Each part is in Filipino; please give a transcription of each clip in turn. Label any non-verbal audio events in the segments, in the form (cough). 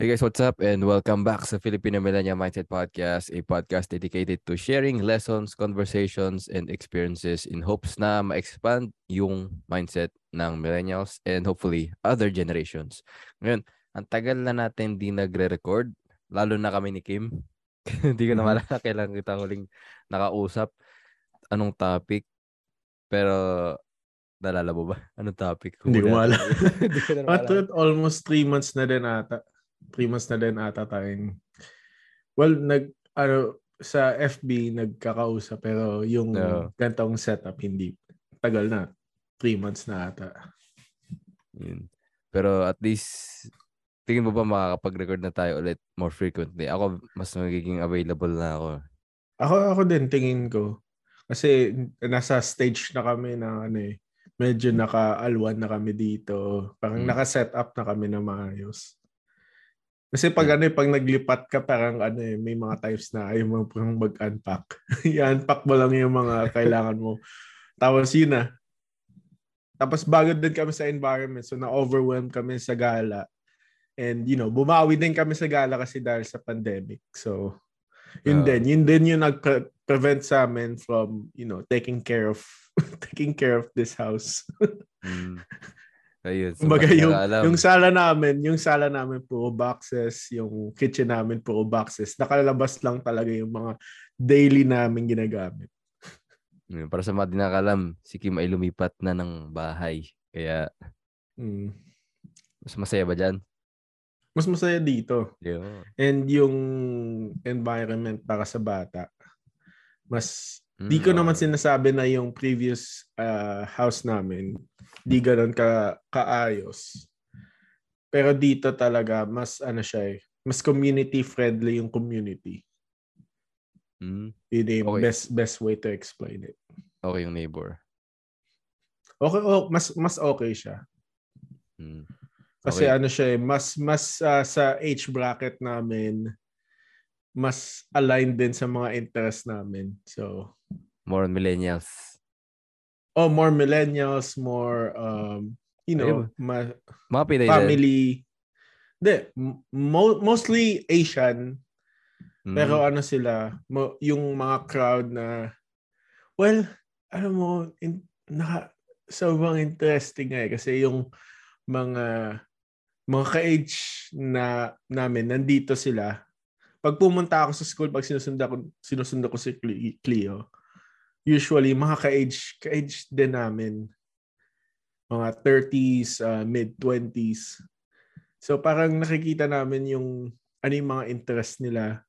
Hey guys, what's up? And welcome back sa Filipino Millennial Mindset Podcast, a podcast dedicated to sharing lessons, conversations, and experiences in hopes na ma-expand yung mindset ng millennials and hopefully other generations. Ngayon, ang tagal na natin di nagre-record, lalo na kami ni Kim. (laughs) Hindi ko na Mhm. malala (laughs) kailan kita huling nakausap. Anong topic? Pero, nalala mo ba? Anong topic? Hindi ko maalala. At (laughs) almost three months na din ata. Three months na din ata tayong... Well, nag, ano, sa FB nagkakausap pero yung Oo. gantong setup hindi. Tagal na. Three months na ata. Yun. Pero at least, tingin mo ba makakapag-record na tayo ulit more frequently? Ako, mas magiging available na ako. Ako, ako din, tingin ko. Kasi nasa stage na kami na ano eh, medyo naka-alwan na kami dito. Parang Mm. naka-set up na kami na maayos. Kasi pag ano eh, pag naglipat ka, parang ano eh, may mga times na ayaw mo pang mag-unpack. (laughs) I-unpack mo lang yung mga kailangan mo. Tapos yun na. Tapos bago din kami sa environment. So na-overwhelm kami sa gala. And you know, bumawi din kami sa gala kasi dahil sa pandemic. So yun Oo. din. Yun din yung nag-prevent sa amin from, you know, taking care of (laughs) taking care of this house. Mm. (laughs) Ayun. So, mas yung, yung sala namin, yung sala namin puro boxes, yung kitchen namin puro boxes. Nakalabas lang talaga yung mga daily namin ginagamit. Para sa mga di nakakalam, si Kim ay lumipat na ng bahay. Kaya, Mm. mas masaya ba dyan? Mas masaya dito. Yun. And yung environment para sa bata, mas Di Mm, ko naman sinasabi na yung previous uh, house namin, di ganun ka kaayos. Pero dito talaga, mas ano siya eh, mas community friendly yung community. Mm, Yun yung Okay. best best way to explain it. okay yung neighbor. Okay, oh, mas mas okay siya. Mm. Kasi Okay. ano siya eh, mas mas ah, sa age bracket namin, mas aligned din sa mga interest namin. So, More on millennials. Oh, more millennials, more um, you know, ma- Mga Pinay family. Hindi, mo- mostly Asian, Mm. pero ano sila, mo, yung mga crowd na, well, alam mo, in, naka, sobrang interesting eh, kasi yung mga mga ka-age na namin, nandito sila. Pag pumunta ako sa school, pag sinusunda ko, sinusunda ko si Cle- Cleo, usually mga ka-age, ka-age din namin. Mga 30s, uh, mid-20s. So parang nakikita namin yung ano yung mga interest nila.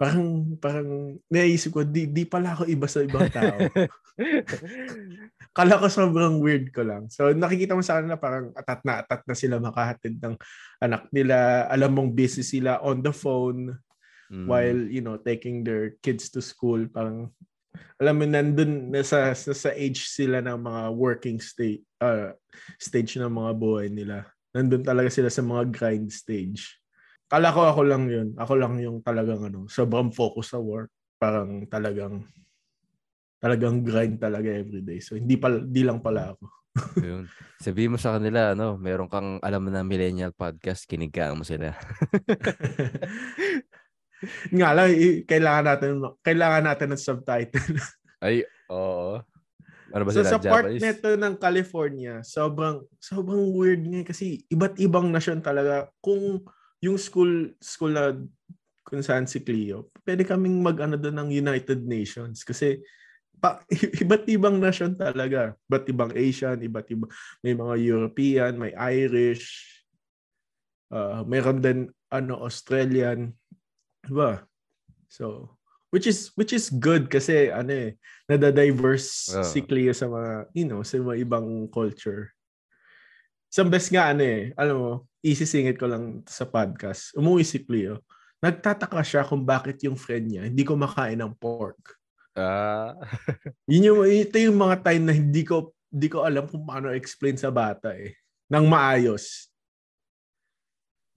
Parang, parang naisip ko, di, di pala ako iba sa ibang tao. (laughs) Kala ko sobrang weird ko lang. So nakikita mo sa kanila parang atat na atat na sila makahatid ng anak nila. Alam mong busy sila on the phone Mm. while, you know, taking their kids to school. Parang, alam mo, nandun, nasa, nasa age sila ng mga working state, uh, stage ng mga buhay nila. Nandun talaga sila sa mga grind stage. Kala ko ako lang yun. Ako lang yung talagang ano, sobrang focus sa work. Parang talagang talagang grind talaga everyday. So hindi pala di lang pala ako. (laughs) Yun. Sabihin mo sa kanila, ano, meron kang alam na millennial podcast, kinigaan mo sila. (laughs) (laughs) Nga lang kailangan natin kailangan natin ng subtitle. (laughs) Ay, oo. Ano ba so sila? sa part Japanese? nito ng California, sobrang sobrang weird nga kasi iba't ibang nasyon talaga. Kung yung school school na kung saan si Cleo, pwede kaming mag-ano doon ng United Nations kasi pa, (laughs) iba't ibang nasyon talaga. Iba't ibang Asian, iba't ibang may mga European, may Irish, uh, mayroon din ano Australian, 'di ba? So, which is which is good kasi ano eh, nada-diverse Oo. si Cleo sa mga, you know, sa mga ibang culture. Isang best nga ano eh, alam mo, isisingit ko lang sa podcast. Umuwi si Cleo. Nagtataka siya kung bakit yung friend niya hindi ko makain ng pork. Ah, (laughs) Yun yung, ito yung mga time na hindi ko, hindi ko alam kung paano explain sa bata eh. Nang maayos.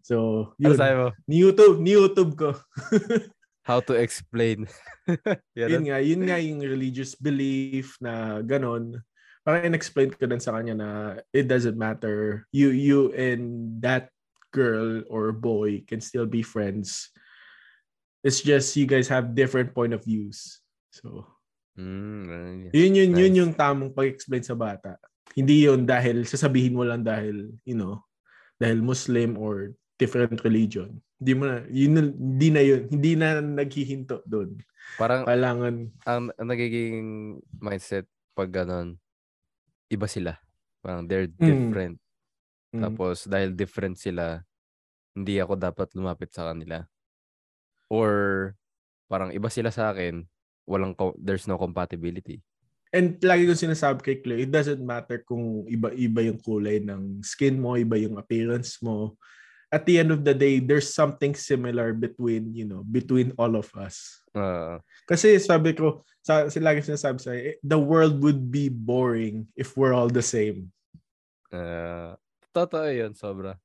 So, ano yun. sabi mo? Ni YouTube, ni YouTube ko. (laughs) How to explain. (laughs) Yan, yun nga, yun nga yung religious belief na ganon. Parang in-explain ko din sa kanya na it doesn't matter. You you in that girl or boy can still be friends. It's just you guys have different point of views. So, Mm, yun yun, yun Nice. yung tamang pag-explain sa bata. Hindi yun dahil sasabihin mo lang dahil, you know, dahil Muslim or different religion. Hindi mo na, yun, hindi na yun. Hindi na naghihinto doon. parang Kailangan, ang, ang nagiging mindset pag ganon, iba sila. Parang they're Mm. different. mm, Tapos dahil different sila, hindi ako dapat lumapit sa kanila. Or parang iba sila sa akin, walang co- there's no compatibility. And lagi ko sinasabi kay Clay, it doesn't matter kung iba-iba yung kulay ng skin mo, iba yung appearance mo. At the end of the day, there's something similar between, you know, between all of us. Ah, Kasi sabi ko, sa, sa lagi sinasabi sa the world would be boring if we're all the same. ah, totoo yun, sobra.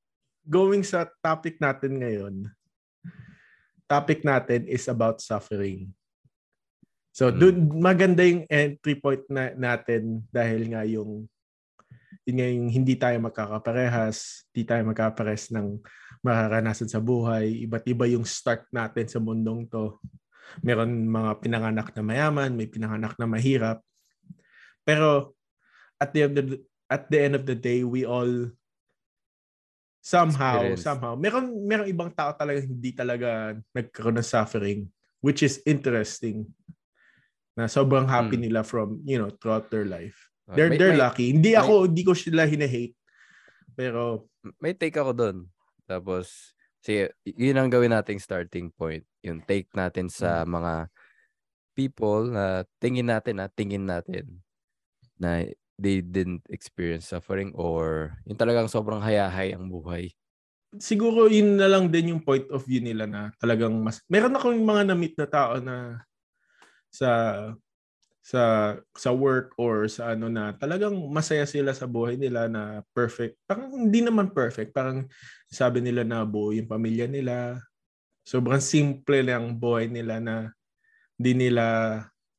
Going sa topic natin ngayon, topic natin is about suffering. So, Mm. dun, maganda yung entry point na, natin dahil nga yung yun nga yung hindi tayo magkakaparehas, hindi tayo magkaparehas ng mararanasan sa buhay. Iba't iba yung start natin sa mundong to. Meron mga pinanganak na mayaman, may pinanganak na mahirap. Pero at the end of the, at the end of the day, we all somehow, Experience. somehow, meron meron ibang tao talaga hindi talaga nagkaroon ng suffering, which is interesting. Na sobrang happy Hmm. nila from, you know, throughout their life. Ah, They're may, they're may, lucky. Hindi may- ako hindi ko sila hina-hate. Pero may take ako doon. Tapos, sige, yun ang gawin nating starting point. Yung take natin sa Hmm. mga people na tingin natin, na tingin natin na they didn't experience suffering or yung talagang sobrang hayahay ang buhay. siguro yun na lang din yung point of view nila na talagang mas meron akong mga na-meet na tao na sa sa sa work or sa ano na talagang masaya sila sa buhay nila na perfect. Parang hindi naman perfect. Parang sabi nila na buo yung pamilya nila. Sobrang simple lang buhay nila na hindi nila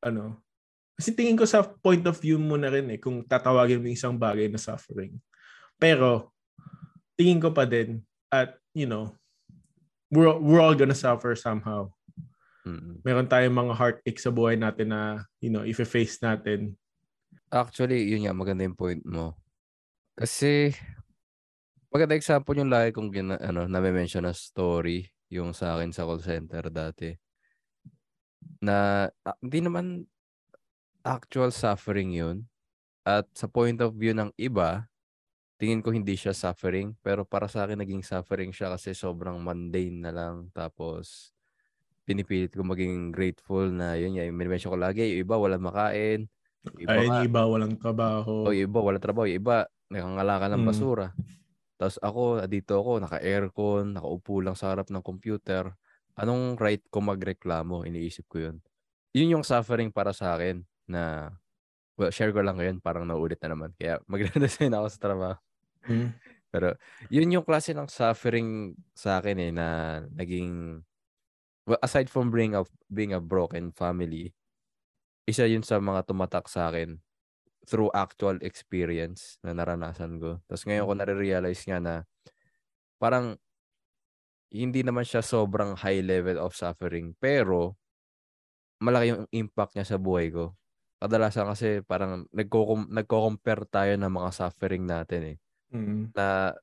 ano. Kasi tingin ko sa point of view mo na rin eh kung tatawagin mo isang bagay na suffering. Pero tingin ko pa din at you know we're, we're all gonna suffer somehow Mm. meron tayong mga heartache sa buhay natin na, you know, if face natin. Actually, yun nga, maganda yung point mo. Kasi, maganda example yung lagi kong gina, ano, nami-mention na story yung sa akin sa call center dati. Na, ah, hindi naman actual suffering yun. At sa point of view ng iba, tingin ko hindi siya suffering. Pero para sa akin, naging suffering siya kasi sobrang mundane na lang. Tapos, pinipilit ko maging grateful na yun yung mention ko lagi, yung iba walang makain. Yung iba Ay, yung iba walang trabaho. o yung iba, wala trabaho. Yung iba, nakangalakan ng Mm. basura. Tapos ako, dito ako, naka-aircon, nakaupo lang sa harap ng computer. Anong right ko magreklamo? Iniisip ko yun. Yun yung suffering para sa akin na, well, share ko lang ngayon, parang naulit na naman. Kaya (laughs) mag-resign ako sa trabaho. Mm. Pero yun yung klase ng suffering sa akin eh, na naging, well, aside from being a, being a broken family, isa yun sa mga tumatak sa akin through actual experience na naranasan ko. Tapos ngayon ko nare-realize nga na parang hindi naman siya sobrang high level of suffering pero malaki yung impact niya sa buhay ko. Kadalasan kasi parang nagko nagko-compare tayo ng mga suffering natin eh. Mm. Na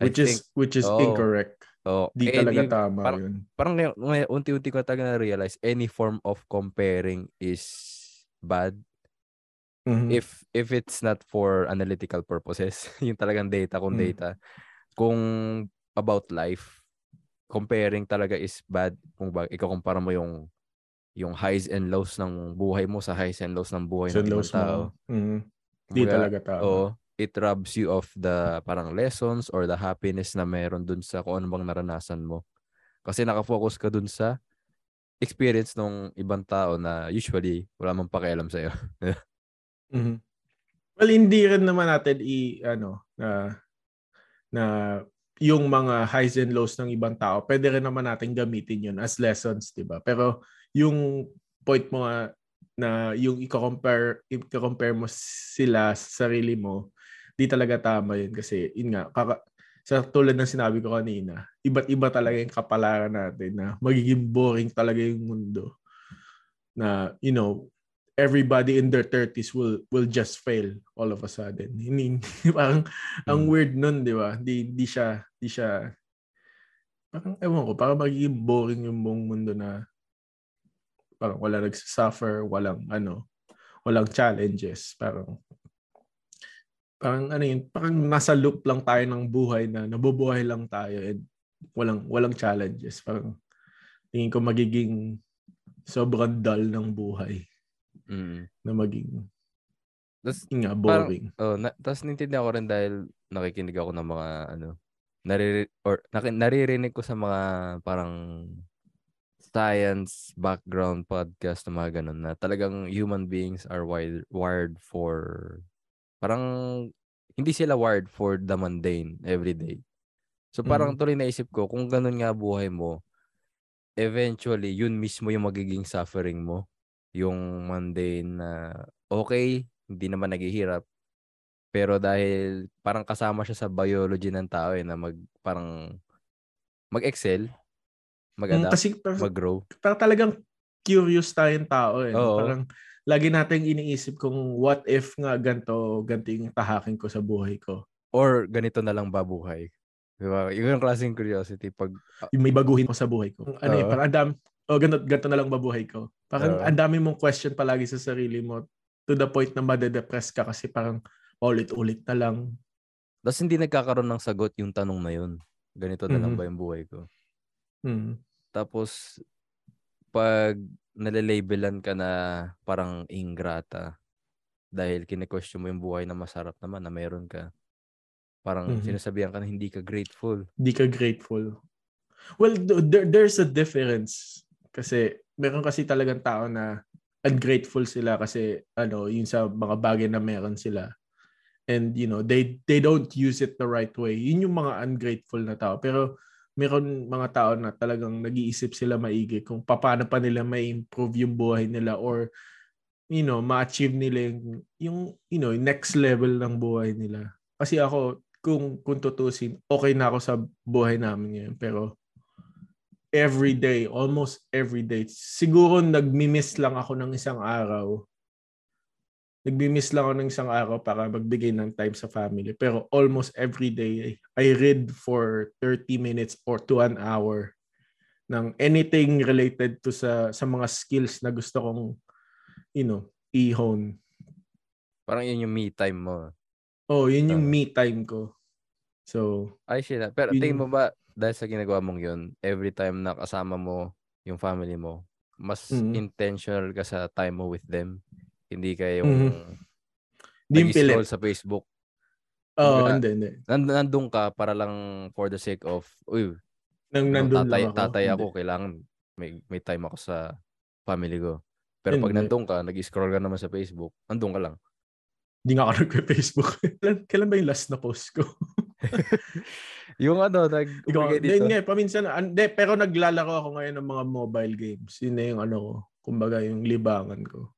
I Which think, is which is Oo. incorrect. Oh, Di eh, talaga tama parang, yun. parang ngayon, unti-unti ko talaga na-realize any form of comparing is bad Mhm. if if it's not for analytical purposes, (laughs) yung talagang data kung Mm. data, kung about life, comparing talaga is bad kung ba ikaw kumpara mo yung yung highs and lows ng buhay mo sa highs and lows ng buhay So, ng ibang tao. mo. Mhm. Di talaga tama. Oo, it robs you of the parang lessons or the happiness na meron dun sa kung ano bang naranasan mo. Kasi nakafocus ka dun sa experience ng ibang tao na usually wala mang pakialam sa'yo. (laughs) Mhm. Well, hindi rin naman natin i ano na na yung mga highs and lows ng ibang tao, pwede rin naman natin gamitin yun as lessons, 'di ba? Pero yung point mo na yung i-compare i-compare mo sila sa sarili mo, di talaga tama yun kasi yun nga kaka, sa tulad ng sinabi ko kanina, iba't iba talaga yung kapalaran natin na magiging boring talaga yung mundo. Na, you know, everybody in their 30s will will just fail all of a sudden. Hindi, (laughs) parang hmm. ang weird nun, di ba? Di, di siya, di siya, parang, ewan ko, parang magiging boring yung buong mundo na parang wala nagsasuffer, walang ano, walang challenges. Parang parang ano yun, parang nasa loop lang tayo ng buhay na nabubuhay lang tayo and walang walang challenges. Parang tingin ko magiging sobrang dull ng buhay. Mm. Na maging tas, nga, boring. Parang, oh, na, tapos nintindihan ko rin dahil nakikinig ako ng mga ano, nariri or naririnig ko sa mga parang science background podcast na mga ganun na talagang human beings are wired, wired for Parang hindi sila wired for the mundane every day. So parang mm. tuloy naisip ko, kung ganun nga buhay mo, eventually, yun mismo yung magiging suffering mo. Yung mundane na okay, hindi naman naghihirap. Pero dahil parang kasama siya sa biology ng tao eh, na mag, parang mag-excel, mag-adapt, mm, kasi, mag-grow. Parang talagang curious tayong tao eh. Oo. Parang lagi nating iniisip kung what if nga ganto ganto yung tahakin ko sa buhay ko. Or ganito na lang babuhay. Di ba? Yung klaseng curiosity pag uh, yung may baguhin ko sa buhay ko. Ano uh, eh, parang andam oh, ganito, ganito na lang babuhay ko. Parang uh, ang dami mong question palagi sa sarili mo to the point na madedepress ka kasi parang ulit-ulit na lang. Tapos hindi nagkakaroon ng sagot yung tanong na yun. Ganito na mm-hmm. lang ba yung buhay ko? Mm-hmm. Tapos pag nalalabelan ka na parang ingrata dahil kine-question mo yung buhay na masarap naman na meron ka. Parang mm-hmm. sinasabihan ka na hindi ka grateful. Hindi ka grateful. Well, there, there's a difference. Kasi meron kasi talagang tao na ungrateful sila kasi ano, yung sa mga bagay na meron sila. And you know, they they don't use it the right way. Yun yung mga ungrateful na tao. Pero meron mga tao na talagang nag-iisip sila maigi kung paano pa nila may improve yung buhay nila or you know, ma-achieve nila yung, yung you know, next level ng buhay nila. Kasi ako, kung, kung tutusin, okay na ako sa buhay namin ngayon. Pero every day, almost every day, siguro nagmi-miss lang ako ng isang araw nagbi-miss lang ako ng isang araw para magbigay ng time sa family. Pero almost every day, I read for 30 minutes or to an hour ng anything related to sa sa mga skills na gusto kong you know, i-hone. Parang yun yung me time mo. Oh, yun yung me time ko. So, ay shit. Pero tingin mo ba dahil sa ginagawa mong yun, every time na kasama mo yung family mo, mas mm-hmm. intentional ka sa time mo with them? Hindi kayo yung mm-hmm. nag-scroll sa Facebook. Oo, oh, hindi, hindi. Nand- nandun ka para lang for the sake of, uy, nang nandun tatay, lang ako. tatay ako, hindi. kailangan may, may time ako sa family ko. Pero hindi. pag nandun ka, nag-scroll ka naman sa Facebook, nandun ka lang. Hindi nga ako nag-Facebook. (laughs) kailan, kailan ba yung last na post ko? (laughs) yung ano, nag Ikaw, dito. Hindi, paminsan, hindi, pero naglalaro ako ngayon ng mga mobile games. Yun na yung ano ko, kumbaga yung libangan ko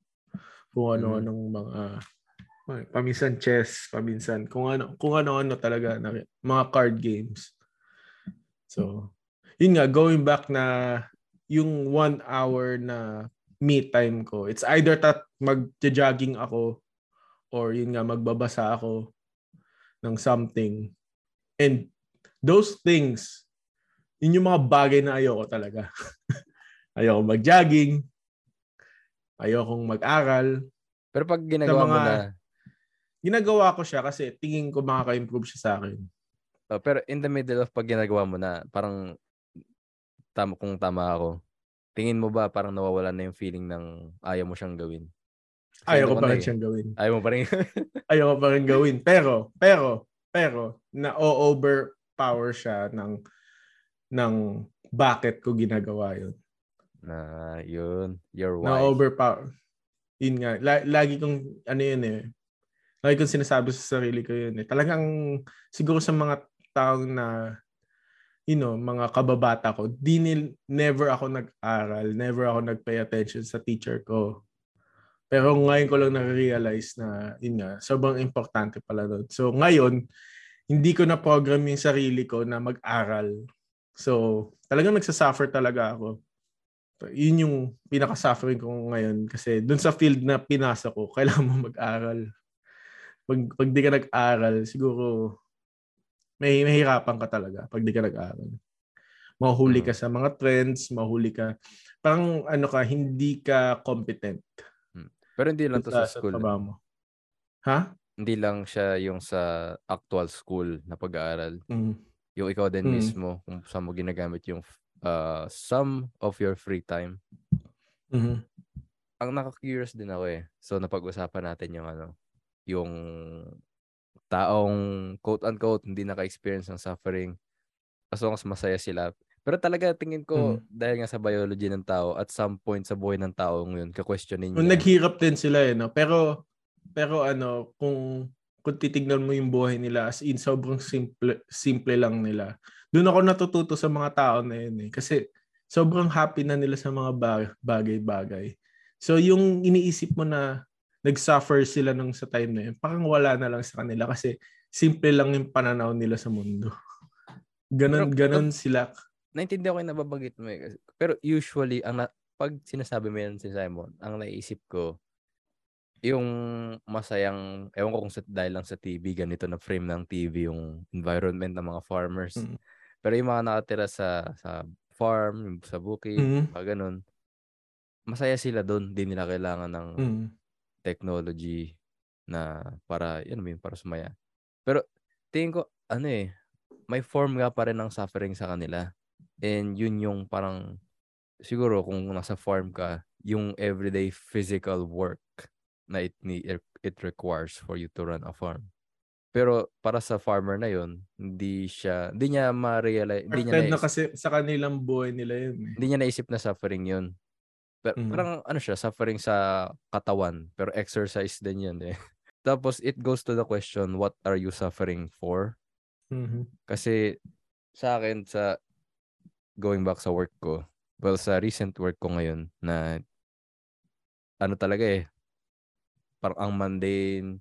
kung ano-anong mm. mga paminsan chess, paminsan kung ano kung ano-ano talaga na mga card games. So, yun nga going back na yung one hour na me time ko. It's either tat mag-jogging ako or yun nga magbabasa ako ng something. And those things, yun yung mga bagay na ayoko talaga. (laughs) ayoko mag-jogging, ayokong mag-aral. Pero pag ginagawa mga, mo na... Ginagawa ko siya kasi tingin ko makaka-improve siya sa akin. Oh, pero in the middle of pag ginagawa mo na, parang tama, kung tama ako, tingin mo ba parang nawawala na yung feeling ng ayaw mo siyang gawin? Kasi ayaw ko pa rin eh. siyang gawin. Ayaw mo pa rin? (laughs) ayaw ko pa rin gawin. Pero, pero, pero, na-overpower siya ng ng bakit ko ginagawa yun. Na yun, your wife. Na overpower. Yun nga, la- lagi kong ano yun eh. Lagi kong sinasabi sa sarili ko yun eh. Talagang siguro sa mga taong na you know, mga kababata ko, di nil, never ako nag-aral, never ako nag-pay attention sa teacher ko. Pero ngayon ko lang na-realize na, yun nga, sobrang importante pala doon. So ngayon, hindi ko na program yung sarili ko na mag-aral. So, talagang nagsasuffer talaga ako. Yun yung pinaka-suffering ko ngayon kasi dun sa field na pinasa ko, (laughs) kailangan mo mag-aral. Pag, pag di ka nag-aral, siguro may mahirapan ka talaga pag di ka nag-aral. Mahuli ka sa mga trends, mahuli ka. Parang ano ka, hindi ka competent. Hmm. Pero hindi lang to sa, sa school. trabaho mo. Ha? Hindi lang siya yung sa actual school na pag-aaral. Mm. Yung ikaw din Mm. mismo, kung saan mo ginagamit yung uh, some of your free time. Mhm. Ang naka-curious din ako eh. So napag-usapan natin yung ano, yung taong quote-unquote hindi naka-experience ng suffering as long as masaya sila. Pero talaga tingin ko Mm. dahil nga sa biology ng tao at some point sa buhay ng tao ngayon ka-questionin niya. naghirap din sila eh, no? Pero, pero ano, kung, kung titignan mo yung buhay nila, as in, sobrang simple, simple lang nila. Doon ako natututo sa mga tao na yun eh. Kasi, sobrang happy na nila sa mga ba- bagay-bagay. So, yung iniisip mo na nag-suffer sila nung sa time na yun, parang wala na lang sa kanila kasi simple lang yung pananaw nila sa mundo. (laughs) Ganon, Pero- ganon sila. Naintindihan ko yung nababanggit mo eh. Pero usually, ang na, pag sinasabi mo yan si Simon, ang naisip ko, yung masayang, ewan ko kung sa, dahil lang sa TV, ganito na frame ng TV yung environment ng mga farmers. Mm. Pero yung mga nakatira sa sa farm, sa bukid, Mhm. mga ganun, masaya sila doon. Di nila kailangan ng Mm. technology na para, yun mo yun, para sumaya. Pero tingin ko, ano eh, may form nga pa rin ng suffering sa kanila. And yun yung parang, siguro kung nasa farm ka, yung everyday physical work na it, it requires for you to run a farm. Pero para sa farmer na yun, hindi siya, hindi niya ma-realize, hindi niya Affected na naisip, kasi sa kanilang buhay nila yun eh. hindi niya naisip na suffering yun. Pero Mhm. parang ano siya, suffering sa katawan, pero exercise din yun eh. (laughs) Tapos it goes to the question, what are you suffering for? Mhm. Kasi sa akin, sa going back sa work ko, well, sa recent work ko ngayon na ano talaga eh, parang ang mundane,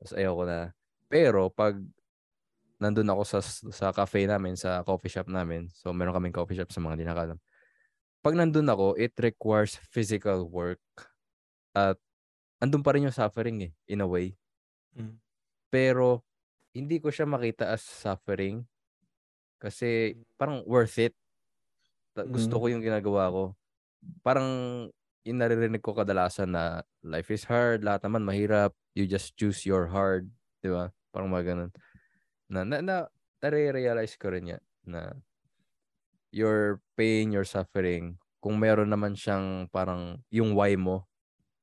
tapos ayaw ko na. Pero pag nandun ako sa sa cafe namin, sa coffee shop namin, so meron kaming coffee shop sa mga hindi. Pag nandun ako, it requires physical work at andun pa rin yung suffering eh, in a way. Mm. Pero hindi ko siya makita as suffering kasi parang worth it. Gusto Mm. ko yung ginagawa ko. Parang yung naririnig ko kadalasan na life is hard, lahat naman mahirap, you just choose your hard, di ba? Parang mga ganun. Na, na, na nare-realize ko rin yan na your pain, your suffering, kung meron naman siyang parang yung why mo,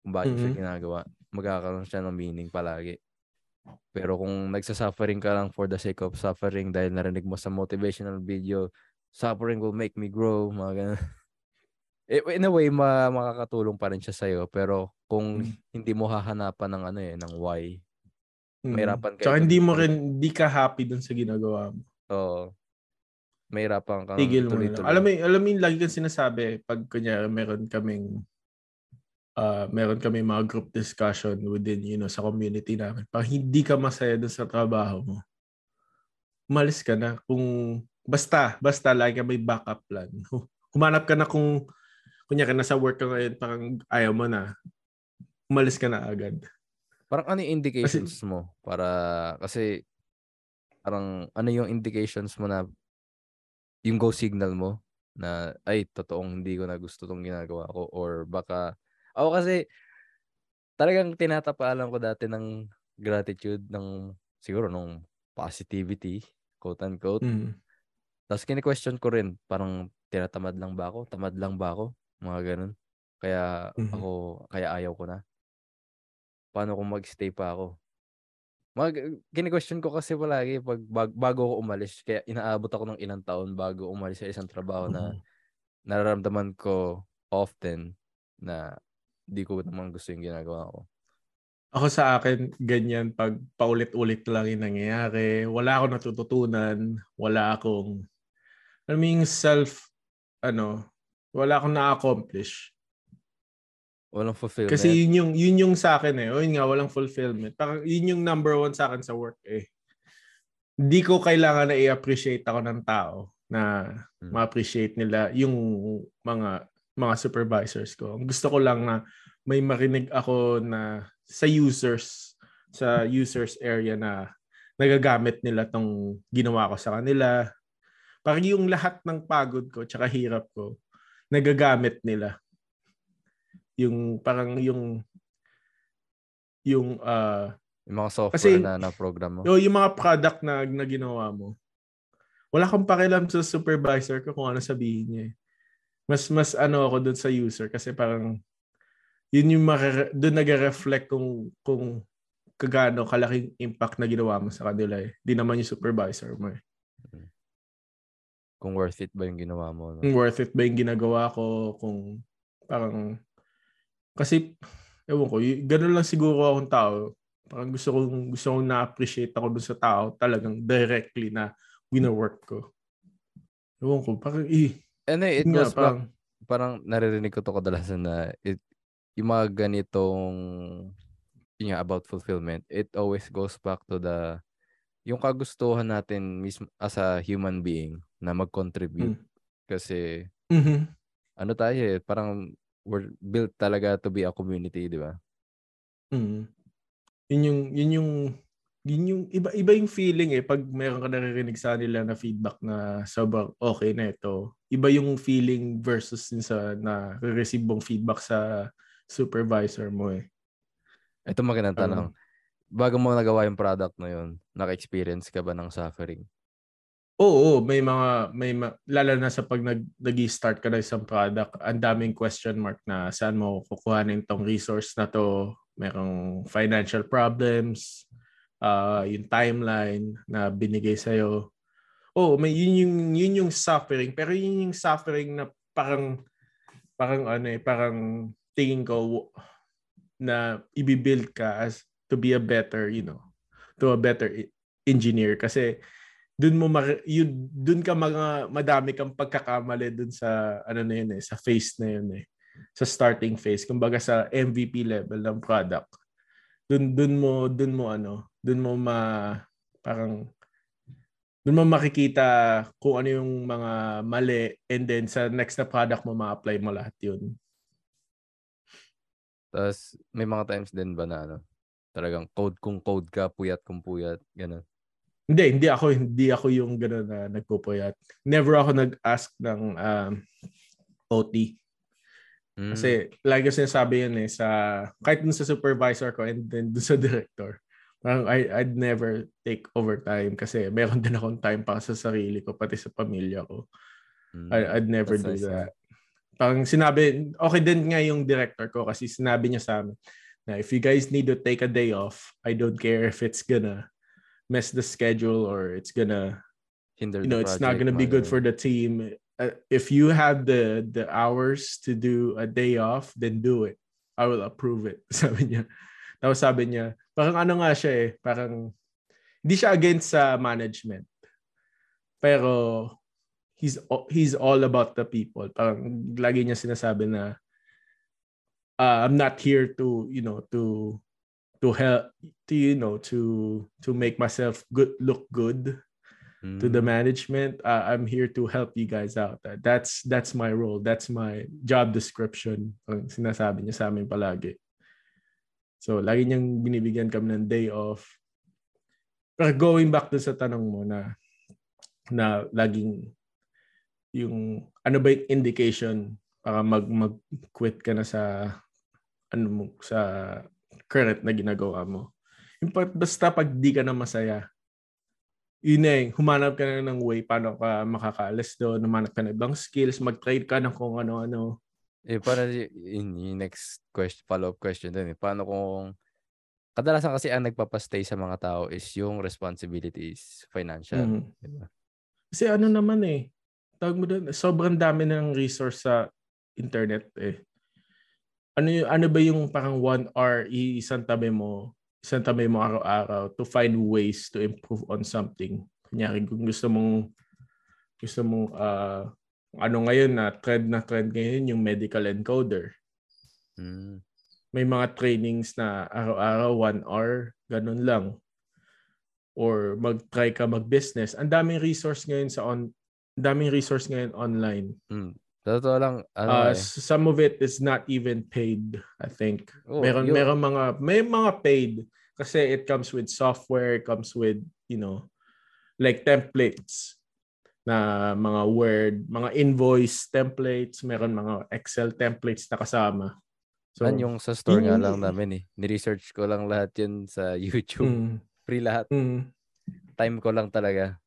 kung bakit mo siya ginagawa, magkakaroon siya ng meaning palagi. Pero kung nagsasuffering ka lang for the sake of suffering dahil narinig mo sa motivational video, suffering will make me grow, mga ganun. (laughs) Eh, In a way, ma makakatulong pa rin siya sa'yo. Pero kung Mm. hindi mo hahanapan ng ano eh, ng why. Mahirapan ka Tsaka hindi mo rin, hindi ka happy dun sa ginagawa mo. so, mahirapan kang Tigil mo na. Alam mo, alam mo yung lagi kang sinasabi pag kunyari meron kaming uh, meron kami mga group discussion within, you know, sa community namin. Pag hindi ka masaya dun sa trabaho mo, umalis ka na. Kung, basta, basta lagi ka may backup plan. Hu- (laughs) Humanap ka na kung, kunyari nasa work ka ngayon, parang ayaw mo na, umalis ka na agad. Parang ano yung indications mo? Para, kasi, parang ano yung indications mo na yung go signal mo na ay totoong hindi ko na gusto tong ginagawa ko or baka ako kasi talagang tinatapalan ko dati ng gratitude ng siguro nung positivity quote unquote Mm. tapos kini-question ko rin parang tinatamad lang ba ako tamad lang ba ako mga ganun kaya Mhm. ako kaya ayaw ko na paano kung mag-stay pa ako Mag, kini-question ko kasi palagi pag bag, bago ako umalis. Kaya inaabot ako ng ilang taon bago umalis sa isang trabaho na Mhm. nararamdaman ko often na di ko naman gusto yung ginagawa ko. Ako sa akin, ganyan pag paulit-ulit lang yung nangyayari. Wala akong natututunan. Wala akong, mo yung self, ano, wala akong na-accomplish. Walang fulfillment. Kasi yun yung, yun yung sa akin eh. O yun nga, walang fulfillment. Parang yun yung number one sa akin sa work eh. hindi ko kailangan na i-appreciate ako ng tao na Hmm. ma-appreciate nila yung mga mga supervisors ko. Gusto ko lang na may marinig ako na sa users sa users area na nagagamit nila tong ginawa ko sa kanila. Parang yung lahat ng pagod ko tsaka hirap ko nagagamit nila. Yung parang yung yung uh, Yung mga software Kasi- na na program mo. Yo, yung mga product na, na ginawa mo, wala kang pakialam sa supervisor ko kung ano sabihin niya. eh. Mas mas ano ako doon sa user kasi parang yun yung makare- doon nag-reflect kung kung kagano kalaking impact na ginawa mo sa kanila eh. Di naman yung supervisor mo eh. Kung worth it ba yung ginawa mo. No? Kung worth it ba yung ginagawa ko, kung parang kasi ewan ko, ganun lang siguro akong tao. Parang gusto kong gusto kong na-appreciate ako dun sa tao talagang directly na wino-work ko. Ewan ko, parang eh, And then, it nga, goes back, parang, parang naririnig ko to kadalasan na it, yung mga ganitong yun nga, about fulfillment, it always goes back to the yung kagustuhan natin mismo as a human being na mag-contribute. Mm. Kasi mhm. ano tayo eh, parang we're built talaga to be a community, di ba? Mm. Yun yung yun yung yun yung iba iba yung feeling eh pag meron ka naririnig sa nila na feedback na sobrang okay na ito. Iba yung feeling versus din sa na receive mong feedback sa supervisor mo eh. Ito magandang tanong. Bago mo nagawa yung product na yun, naka-experience ka ba ng suffering? Oo, oo, may mga may ma- lalo na sa pag nag nag-start ka ng isang product, ang daming question mark na saan mo kukuhanin tong resource na to. Merong financial problems, ah yung timeline na binigay sa iyo. Oh, may yun yung yun yung suffering, pero yun yung suffering na parang parang ano eh, parang tingin ko na ibibuild ka as to be a better, you know, to a better e- engineer kasi dun mo ma- yun dun ka mga madami kang pagkakamali dun sa ano na yun eh sa phase na yun eh. Sa starting phase kumbaga sa MVP level ng product. Dun dun mo dun mo ano dun mo ma parang dun mo makikita kung ano yung mga mali and then sa next na product mo ma-apply mo lahat yun. Tapos, may mga times din ba na ano, talagang code kung code ka, puyat kung puyat, gano'n. Hindi, hindi ako hindi ako yung gano'n na nagpupuyat. Never ako nag-ask ng um, OT. Mm. Kasi lagi ko sinasabi yan eh sa kahit dun sa supervisor ko and then dun sa director. Parang I, I'd never take overtime kasi meron din akong time para sa sarili ko pati sa pamilya ko. Mm. I, I'd never That's do nice, that. Parang sinabi, okay din nga yung director ko kasi sinabi niya sa amin na if you guys need to take a day off, I don't care if it's gonna mess the schedule or it's gonna Hinder you know it's not to be good for the team. Uh, if you have the the hours to do a day off then do it. I will approve it (laughs) sabi niya. Tapos sabi niya parang ano nga siya eh parang hindi siya against sa management. Pero he's he's all about the people. Parang lagi niya sinasabi na uh, I'm not here to you know to to help to you know to to make myself good look good to the Mm. management. Uh, I'm here to help you guys out. Uh, That's that's my role. That's my job description. Ang sinasabi niya sa amin palagi. So, lagi niyang binibigyan kami ng day off. Pero going back to sa tanong mo na na laging yung ano ba yung indication para mag mag-quit ka na sa ano mo sa current na ginagawa mo. Yung pag- basta pag di ka na masaya, yun na eh, humanap ka na ng way paano ka makakaalis doon, humanap ka ng ibang skills, mag-trade ka ng kung ano-ano. Eh, para y- in yung next question, follow-up question din eh. Paano kung, kadalasan kasi ang nagpapastay sa mga tao is yung responsibilities, financial. Mhm. diba? Kasi ano naman eh, tawag mo doon, sobrang dami ng resource sa internet eh. Ano, ano ba yung parang one hour, isang tabi mo, isang tabi mo araw-araw to find ways to improve on something. Kunyari, kung gusto mong, gusto mong, ah, ano ngayon na trend na trend ngayon yung medical encoder. Mm. may mga trainings na araw-araw, one hour, ganun lang. or mag-try ka mag-business, ang daming resource ngayon sa on daming resource ngayon online. Mm. Totoo lang, ano Uh, eh. some of it is not even paid, I think. Oo, meron yun. meron mga may mga paid kasi it comes with software, it comes with, you know, like templates na mga Word, mga invoice templates, meron mga Excel templates na kasama. So, Yan yung sa store yun nga lang namin eh. Ni-research ko lang lahat yun sa (laughs) YouTube. mm, Free lahat. mm. Time ko lang talaga.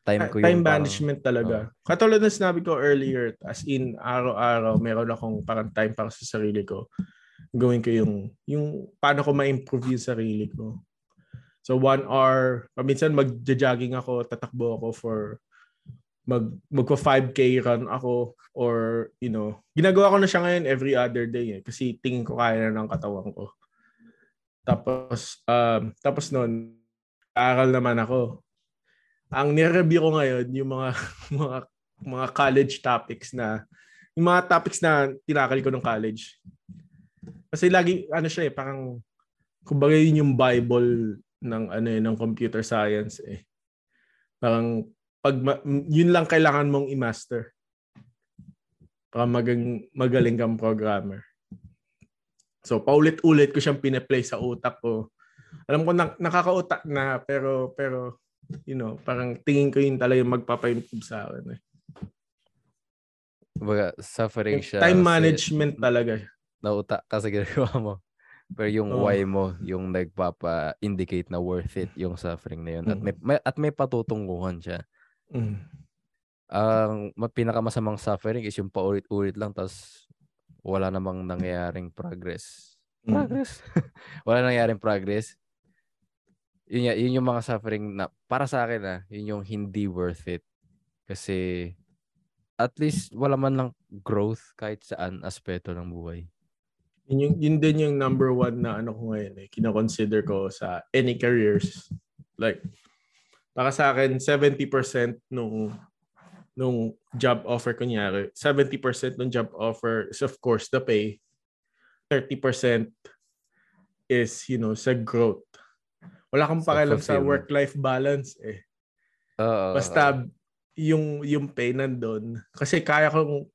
Time ko yung time parang- management talaga. Katulad ng sinabi ko earlier, as in araw-araw, meron akong parang time para sa sarili ko. Gawin ko yung, yung paano ko ma-improve yung sarili ko. So one hour, paminsan mag-jogging ako, tatakbo ako for mag magko 5k run ako or you know, ginagawa ko na siya ngayon every other day eh, kasi tingin ko kaya na ng katawan ko. Tapos um tapos noon aral naman ako ang nire-review ko ngayon yung mga (laughs) mga mga college topics na yung mga topics na tinakal ko ng college. Kasi lagi ano siya eh parang kumbaga yun yung bible ng ano eh, ng computer science eh. Parang pag yun lang kailangan mong i-master. Para magang, magaling kang programmer. So paulit-ulit ko siyang pine-play sa utak ko. Alam ko na, nakakautak na pero pero you know, parang tingin ko yun talaga yung magpapa-improve sa akin. Eh. Kumbaga, suffering siya. Time kasi management talaga. Nauta ka sa (laughs) ginagawa mo. Pero yung Oo. why mo, yung nagpapa-indicate na worth it yung suffering na yun. At Mm. may, may at may patutungkuhan siya. Mm. Ang ma- pinakamasamang suffering is yung paulit-ulit lang tapos wala namang nangyayaring progress. Mm. Progress. (laughs) wala nangyayaring progress. Yun, yun yung mga suffering na para sa akin ah, yun yung hindi worth it. Kasi at least wala man lang growth kahit saan aspeto ng buhay. Yun, yung, yun din yung number one na ano ko ngayon eh. Kina-consider ko sa any careers. Like, para sa akin, 70% nung nung job offer kunyari, 70% ng job offer is of course the pay. 30% is, you know, sa growth. Wala kang pakialam sa work-life balance eh. Oo. Basta yung yung pay nandun. Kasi kaya kong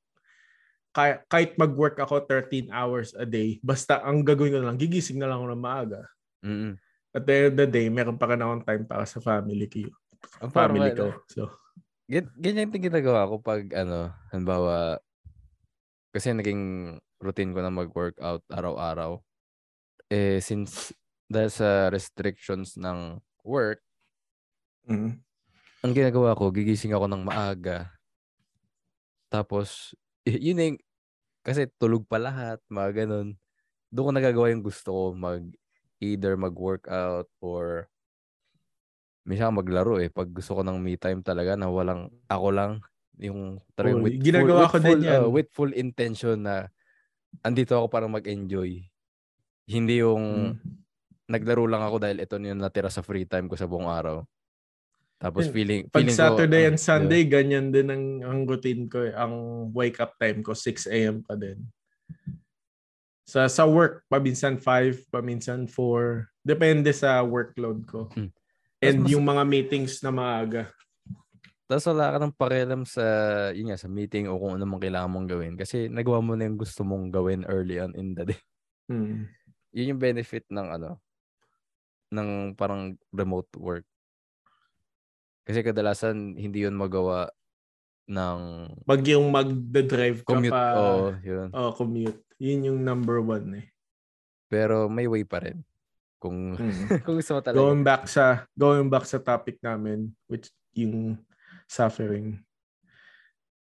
kaya, kahit mag-work ako 13 hours a day, basta ang gagawin ko na lang, gigising na lang ako ng maaga. Mm. At the end of the day, meron pa rin akong time para sa family ko. Ang Family ano, ko. So, Gan- ganyan yung ginagawa ko pag ano, halimbawa, kasi naging routine ko na mag-workout araw-araw. Eh, since dahil sa restrictions ng work, mm, ang ginagawa ko, gigising ako ng maaga. Tapos, yun yung, kasi tulog pa lahat, mga ganun. Doon ko nagagawa yung gusto ko, mag, either mag-workout or minsan maglaro eh. Pag gusto ko ng me time talaga na walang ako lang, yung talagang Oh, with, ginagawa full, ko with, din full, yan. uh, with full intention na andito ako para mag-enjoy. Hindi yung mm. Naglaro lang ako dahil ito yung natira sa free time ko sa buong araw. Tapos feeling, Pag feeling Saturday ko, and Sunday, ganyan din ang, ang routine ko. eh. Ang wake up time ko, 6 a.m. pa din. Sa sa work, paminsan 5, paminsan 4. Depende sa workload ko. Hmm. And mas- yung mga meetings na maaga. Tapos wala ka ng pakialam sa, yun nga, sa meeting o kung ano mang kailangan mong gawin. Kasi nagawa mo na yung gusto mong gawin early on in the day. Hmm. Yun yung benefit ng ano, ng parang remote work. Kasi kadalasan hindi yun magawa ng Pag yung mag-drive ka commute. pa. Oo, yun. Oh, commute. Yun yung number one eh. Pero may way pa rin. Kung, Mm. (laughs) kung gusto mo talaga. going back sa going back sa topic namin which yung suffering.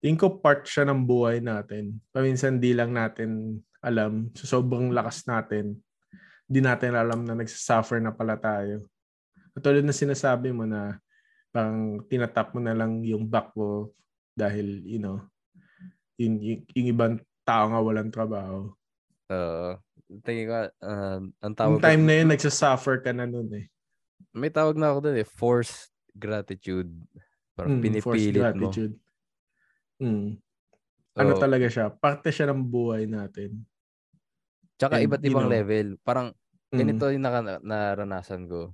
Tingin ko part siya ng buhay natin. Paminsan di lang natin alam. So sobrang lakas natin. Di natin alam na nagsasuffer na pala tayo. Katulad na sinasabi mo na parang tinatap mo na lang yung back mo dahil, you know, yung, yung, yung ibang tao nga walang trabaho. Oo. tingin ko, ah, ang Yung tawag time na yun, nagsasuffer ka na nun eh. may tawag na ako doon eh, forced gratitude. Parang Mm, pinipilit mo. gratitude. Mm. Ano Oo. talaga siya? Parte siya ng buhay natin. Tsaka And, iba't ibang know, level. Parang Mm. ganito yung naka, naranasan ko.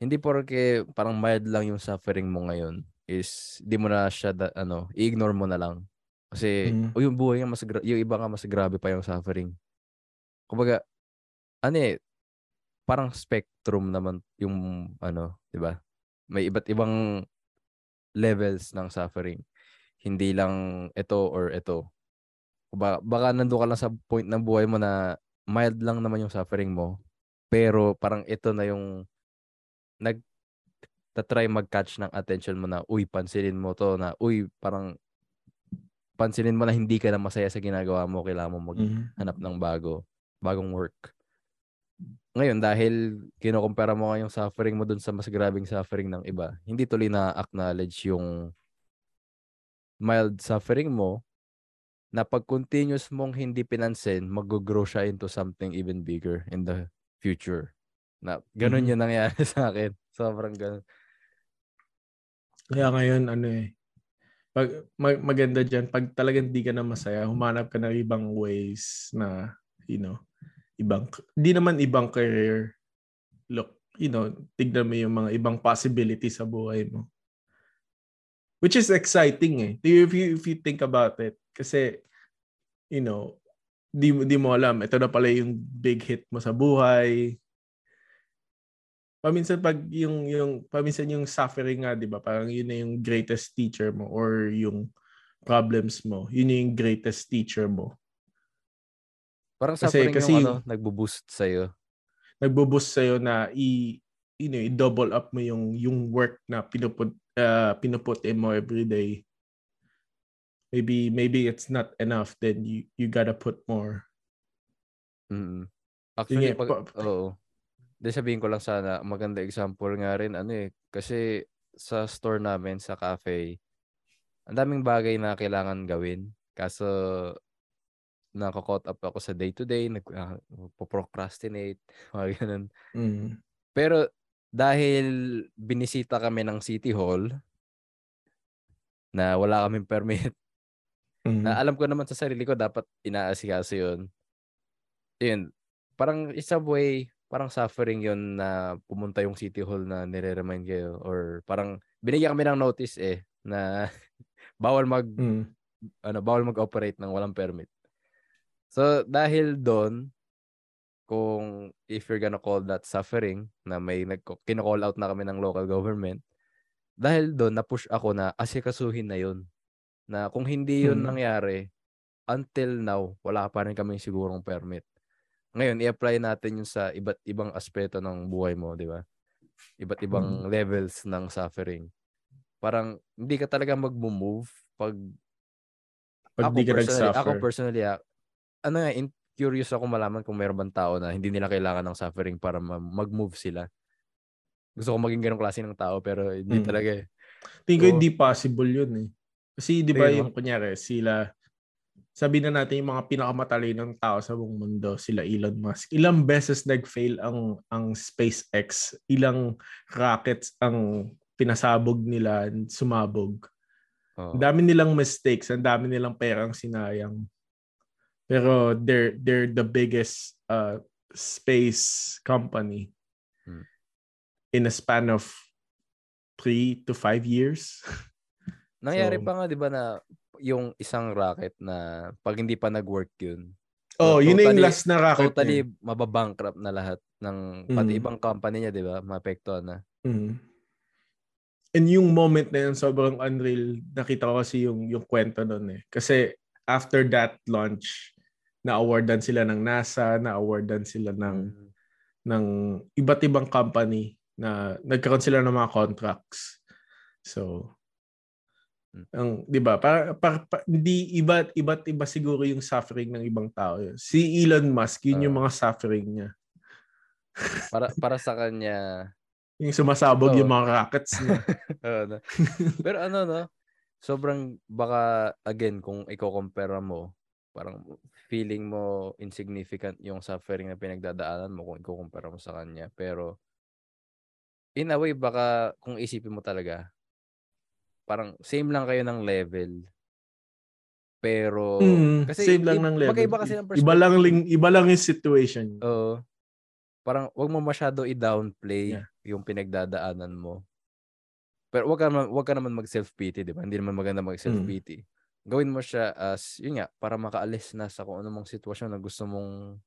hindi porke parang mild lang yung suffering mo ngayon is di mo na siya da, ano, i-ignore mo na lang. Kasi Mm. o yung buhay nga mas gra- yung iba nga mas grabe pa yung suffering. Kumbaga ano eh parang spectrum naman yung ano, 'di ba? May iba't ibang levels ng suffering. Hindi lang ito or ito. Baka, baka nandun ka lang sa point ng buhay mo na mild lang naman yung suffering mo. Pero parang ito na yung nag try mag-catch ng attention mo na, uy, pansinin mo to na, uy, parang pansinin mo na hindi ka na masaya sa ginagawa mo, kailangan mo maghanap Mm. ng bago, bagong work. Ngayon, dahil kinukumpara mo nga yung suffering mo dun sa mas grabing suffering ng iba, hindi tuloy na-acknowledge yung mild suffering mo na pag continuous mong hindi pinansin, mag-grow siya into something even bigger in the future. Na ganun Mhm. yung nangyari (laughs) sa akin. Sobrang ganun. Kaya ngayon, ano eh, pag, mag- maganda dyan, pag talagang di ka na masaya, humanap ka ng ibang ways na, you know, ibang, di naman ibang career. Look, you know, tignan mo yung mga ibang possibilities sa buhay mo. Which is exciting eh. If you, if you think about it. Kasi, you know, di, di mo alam, ito na pala yung big hit mo sa buhay. Paminsan pag yung yung paminsan yung suffering nga, 'di ba? Parang yun na yung greatest teacher mo or yung problems mo. Yun na yung greatest teacher mo. Parang Kasi- suffering kasi yung ano, nagbo-boost sa'yo. Nagbo-boost sa'yo na i you know, i-double up mo yung yung work na pinuput uh, pinuput in mo every day. Maybe maybe it's not enough then you you gotta put more. Mm. Actually, nga, pag, pa- oo. Di sabihin ko lang sana, maganda example nga rin, ano eh, kasi sa store namin, sa cafe, ang daming bagay na kailangan gawin. Kaso, nakakaught up ako sa day-to-day, nag, uh, procrastinate, (laughs) mga ganun. Mm. Pero, dahil binisita kami ng City Hall, na wala kaming permit, Mm. na alam ko naman sa sarili ko, dapat inaasikaso yun. Yun, parang isa way, parang suffering yun na pumunta yung City Hall na nire-remind kayo or parang binigyan kami ng notice eh na (laughs) bawal mag Mm. ano bawal mag-operate ng walang permit. So dahil doon kung if you're gonna call that suffering na may nag kino-call out na kami ng local government dahil doon na-push ako na asikasuhin na yun. Na kung hindi yun Mm. nangyari until now wala pa rin kaming sigurong permit. Ngayon, i-apply natin yun sa iba't ibang aspeto ng buhay mo, di ba? Iba't ibang levels ng suffering. Parang hindi ka talaga mag-move pag Pag ako di ka personally, nag-suffer. ako personally, ah, ano nga, in, curious ako malaman kung meron bang tao na hindi nila kailangan ng suffering para ma- mag-move sila. Gusto ko maging ganong klase ng tao pero hindi Mm. talaga eh. Tingin ko Oo. hindi possible yun eh. Kasi di ba yung kunyari sila, sabi na natin yung mga pinakamatalinong tao sa buong mundo, sila Elon Musk. Ilang beses nag-fail ang ang SpaceX, ilang rockets ang pinasabog nila, sumabog. Oo. Ang dami nilang mistakes, ang dami nilang perang sinayang. Pero they're they're the biggest uh, space company Hmm. in a span of three to five years. (laughs) Nangyari So- pa nga 'di ba na yung isang rocket na pag hindi pa nag-work yun, Oh, So, yun na yung totally- last na rocket. totally niya. mababankrupt na lahat ng pati Mm. ibang company niya, 'di ba? Maapektuhan na. Mhm. And yung moment na yun, sobrang unreal. Nakita ko kasi yung, yung kwento nun eh. Kasi after that launch, na-awardan sila ng NASA, na-awardan sila ng, Mm. ng iba't ibang company na nagkaroon sila ng mga contracts. So, ang 'di ba? Para, para, pa- hindi iba iba't iba siguro yung suffering ng ibang tao. Si Elon Musk, yun yung Ah. mga suffering niya. (laughs) Para para sa kanya Yung sumasabog Oo. yung mga rockets niya. (laughs) No? Pero ano no, sobrang baka again kung i-compare mo, parang feeling mo insignificant yung suffering na pinagdadaanan mo kung i-compare mo sa kanya. Pero in a way baka kung isipin mo talaga, parang same lang kayo ng level. Pero Mm, kasi same lang i- ng level. magkaiba kasi ng Iba lang perspective. ling, iba lang yung situation. Oo. parang wag mo masyado i-downplay Yeah. yung pinagdadaanan mo. Pero wag ka naman, wag ka naman mag-self-pity, di ba? Hindi naman maganda mag-self-pity. Gawin mo siya as, yun nga, para makaalis na sa kung anumang sitwasyon na gusto mong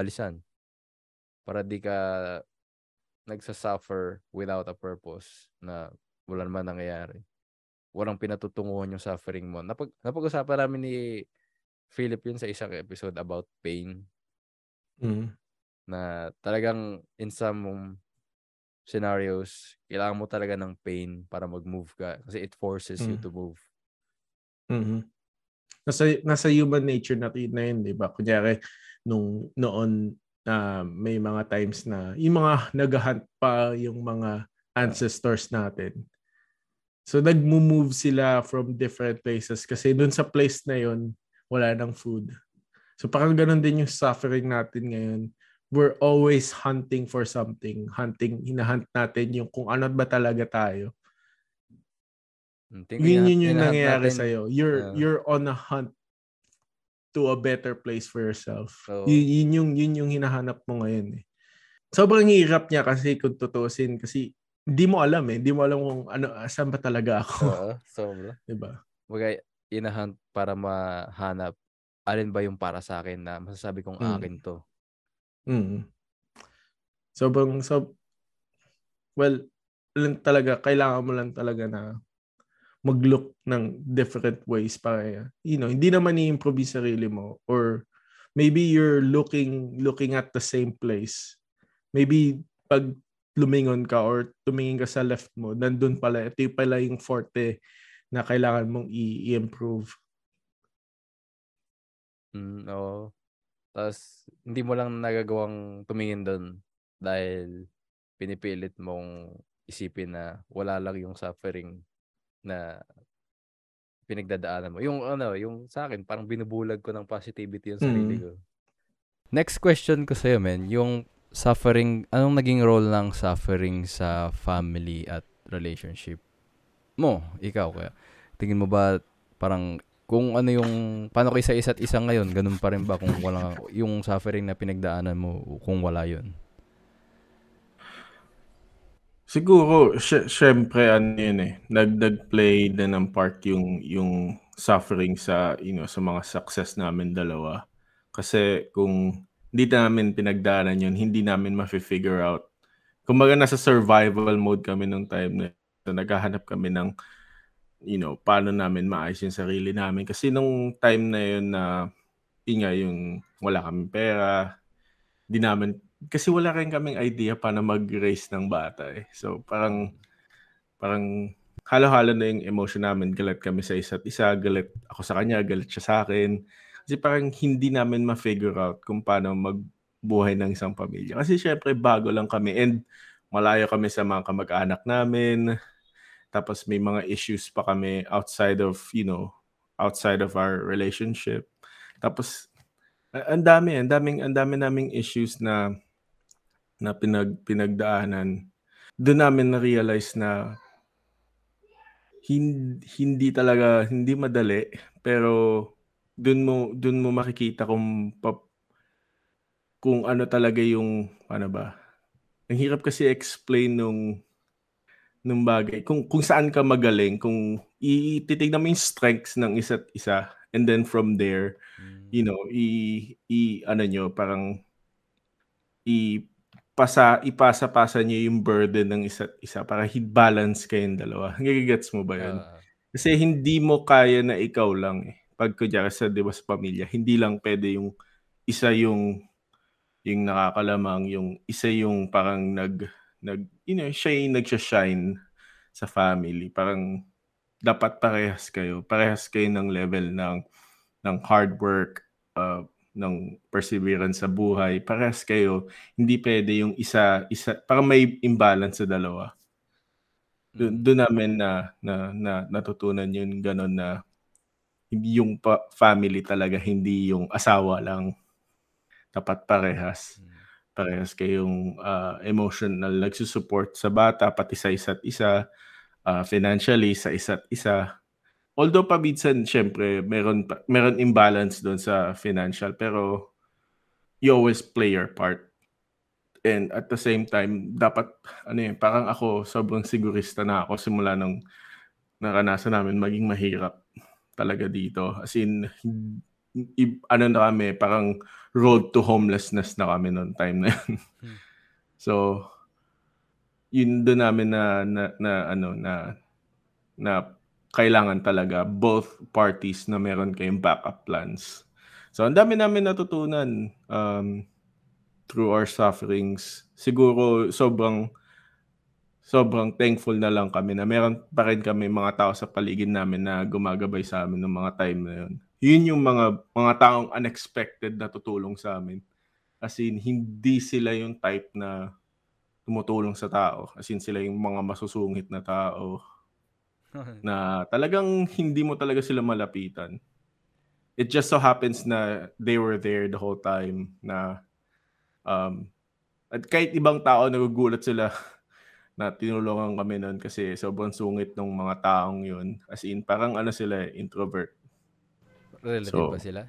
alisan. Para di ka nagsasuffer without a purpose na wala naman nangyayari. Walang pinatutunguhan yung suffering mo. Napag, napag-usapan namin ni Philip yun sa isang episode about pain Mm. na talagang in some scenarios, kailangan mo talaga ng pain para mag-move ka kasi it forces you Mm. to move. Mhm. Nasa nasa human nature natin na yun, 'di ba? Kunyari nung noon na may mga times na yung mga naghahunt pa yung mga ancestors natin. So nagmo-move sila from different places kasi dun sa place na yon wala nang food. So parang ganun din yung suffering natin ngayon. We're always hunting for something. Hunting, hinahunt natin yung kung ano ba talaga tayo. Yun yun yung nangyayari natin, sa'yo. You're, uh, you're on a hunt to a better place for yourself. Oo. Yun, yun, yung, yun yung hinahanap mo ngayon eh. Sobrang hirap niya kasi kung tutusin kasi hindi mo alam eh. Hindi mo alam kung ano, saan ba talaga ako. Oo, (laughs) sobra. diba? Bagay, inahunt para mahanap alin ba yung para sa akin na masasabi kong Mm. akin to. Mm. Sobrang, so, well, lang talaga, kailangan mo lang talaga na mag-look ng different ways para, you know, hindi naman i-improve sarili mo or maybe you're looking looking at the same place. Maybe pag lumingon ka or tumingin ka sa left mo, nandun pala, ito yung pala yung forte na kailangan mong i-improve. Mm, oo. Tapos, hindi mo lang nagagawang tumingin doon dahil pinipilit mong isipin na wala lang yung suffering na pinagdadaanan mo. Yung ano, yung sa akin, parang binubulag ko ng positivity yung sarili Mm. ko. Next question ko sa'yo, men. Yung suffering, anong naging role ng suffering sa family at relationship mo? Ikaw kaya. Tingin mo ba parang kung ano yung paano kayo sa isa't isa ngayon, ganun pa rin ba kung wala yung suffering na pinagdaanan mo kung wala yun? Siguro, sy- syempre, ano yun eh, nag-play na ng part yung, yung suffering sa, you know, sa mga success namin dalawa. Kasi kung hindi namin pinagdaanan yun, hindi namin ma-figure out. Kumbaga nasa survival mode kami nung time na so, naghahanap kami ng, you know, paano namin maayos yung sarili namin. Kasi nung time na yun na, yun nga, yung wala kaming pera, di namin kasi wala rin kaming idea paano mag-raise ng bata eh. So parang parang halo-halo na yung emotion namin. Galit kami sa isa't isa, galit ako sa kanya, galit siya sa akin. Kasi parang hindi namin ma-figure out kung paano magbuhay ng isang pamilya. Kasi syempre bago lang kami and malayo kami sa mga kamag-anak namin. Tapos may mga issues pa kami outside of, you know, outside of our relationship. Tapos ang dami, ang daming ang dami naming issues na na pinag pinagdaanan. Doon namin na-realize na hindi, hindi talaga hindi madali pero doon mo doon mo makikita kung pa, kung ano talaga yung ano ba. Ang hirap kasi explain nung nung bagay. Kung kung saan ka magaling, kung ititignan mo yung strengths ng isa't isa and then from there you know, i, i ano nyo, parang ipasa, ipasa-pasa nyo yung burden ng isa't isa para balance kayong dalawa. (laughs) Nagigets mo ba yun? Ah, Kasi hindi mo kaya na ikaw lang eh. Pag kunyari sa, di ba, sa pamilya, hindi lang pwede yung isa yung yung nakakalamang, yung isa yung parang nag, nag you know, siya yung nagsha-shine sa family. Parang dapat parehas kayo. Parehas kayo ng level ng ng hard work, uh, ng perseverance sa buhay. Parehas kayo. Hindi pwede yung isa, isa parang may imbalance sa dalawa. Doon, mm. doon namin na, na, na natutunan yun ganun na hindi yung pa- family talaga, hindi yung asawa lang. Dapat parehas. Mm. Parehas kayong uh, emotional nagsusupport sa bata, pati sa isa't isa, uh, financially sa isa't isa. Although paminsan, syempre, meron, meron imbalance doon sa financial, pero you always play your part. and at the same time dapat ano yun, parang ako sobrang sigurista na ako simula nung naranasan namin maging mahirap talaga dito. As in, i- ano na kami, parang road to homelessness na kami noon time na yun. Hmm. (laughs) So, yun doon namin na, na, na ano na na kailangan talaga both parties na meron kayong backup plans. So, ang dami namin natutunan um, through our sufferings. Siguro sobrang sobrang thankful na lang kami na meron pa rin kami mga tao sa paligid namin na gumagabay sa amin ng mga time na yun. Yun yung mga mga taong unexpected na tutulong sa amin. As in, hindi sila yung type na tumutulong sa tao. As in, sila yung mga masusungit na tao (laughs) na talagang hindi mo talaga sila malapitan. It just so happens na they were there the whole time na um, at kahit ibang tao nagugulat sila (laughs) na tinulungan kami noon kasi sobrang sungit ng mga taong yun. As in, parang ano sila, eh, introvert. Relative So, ba sila?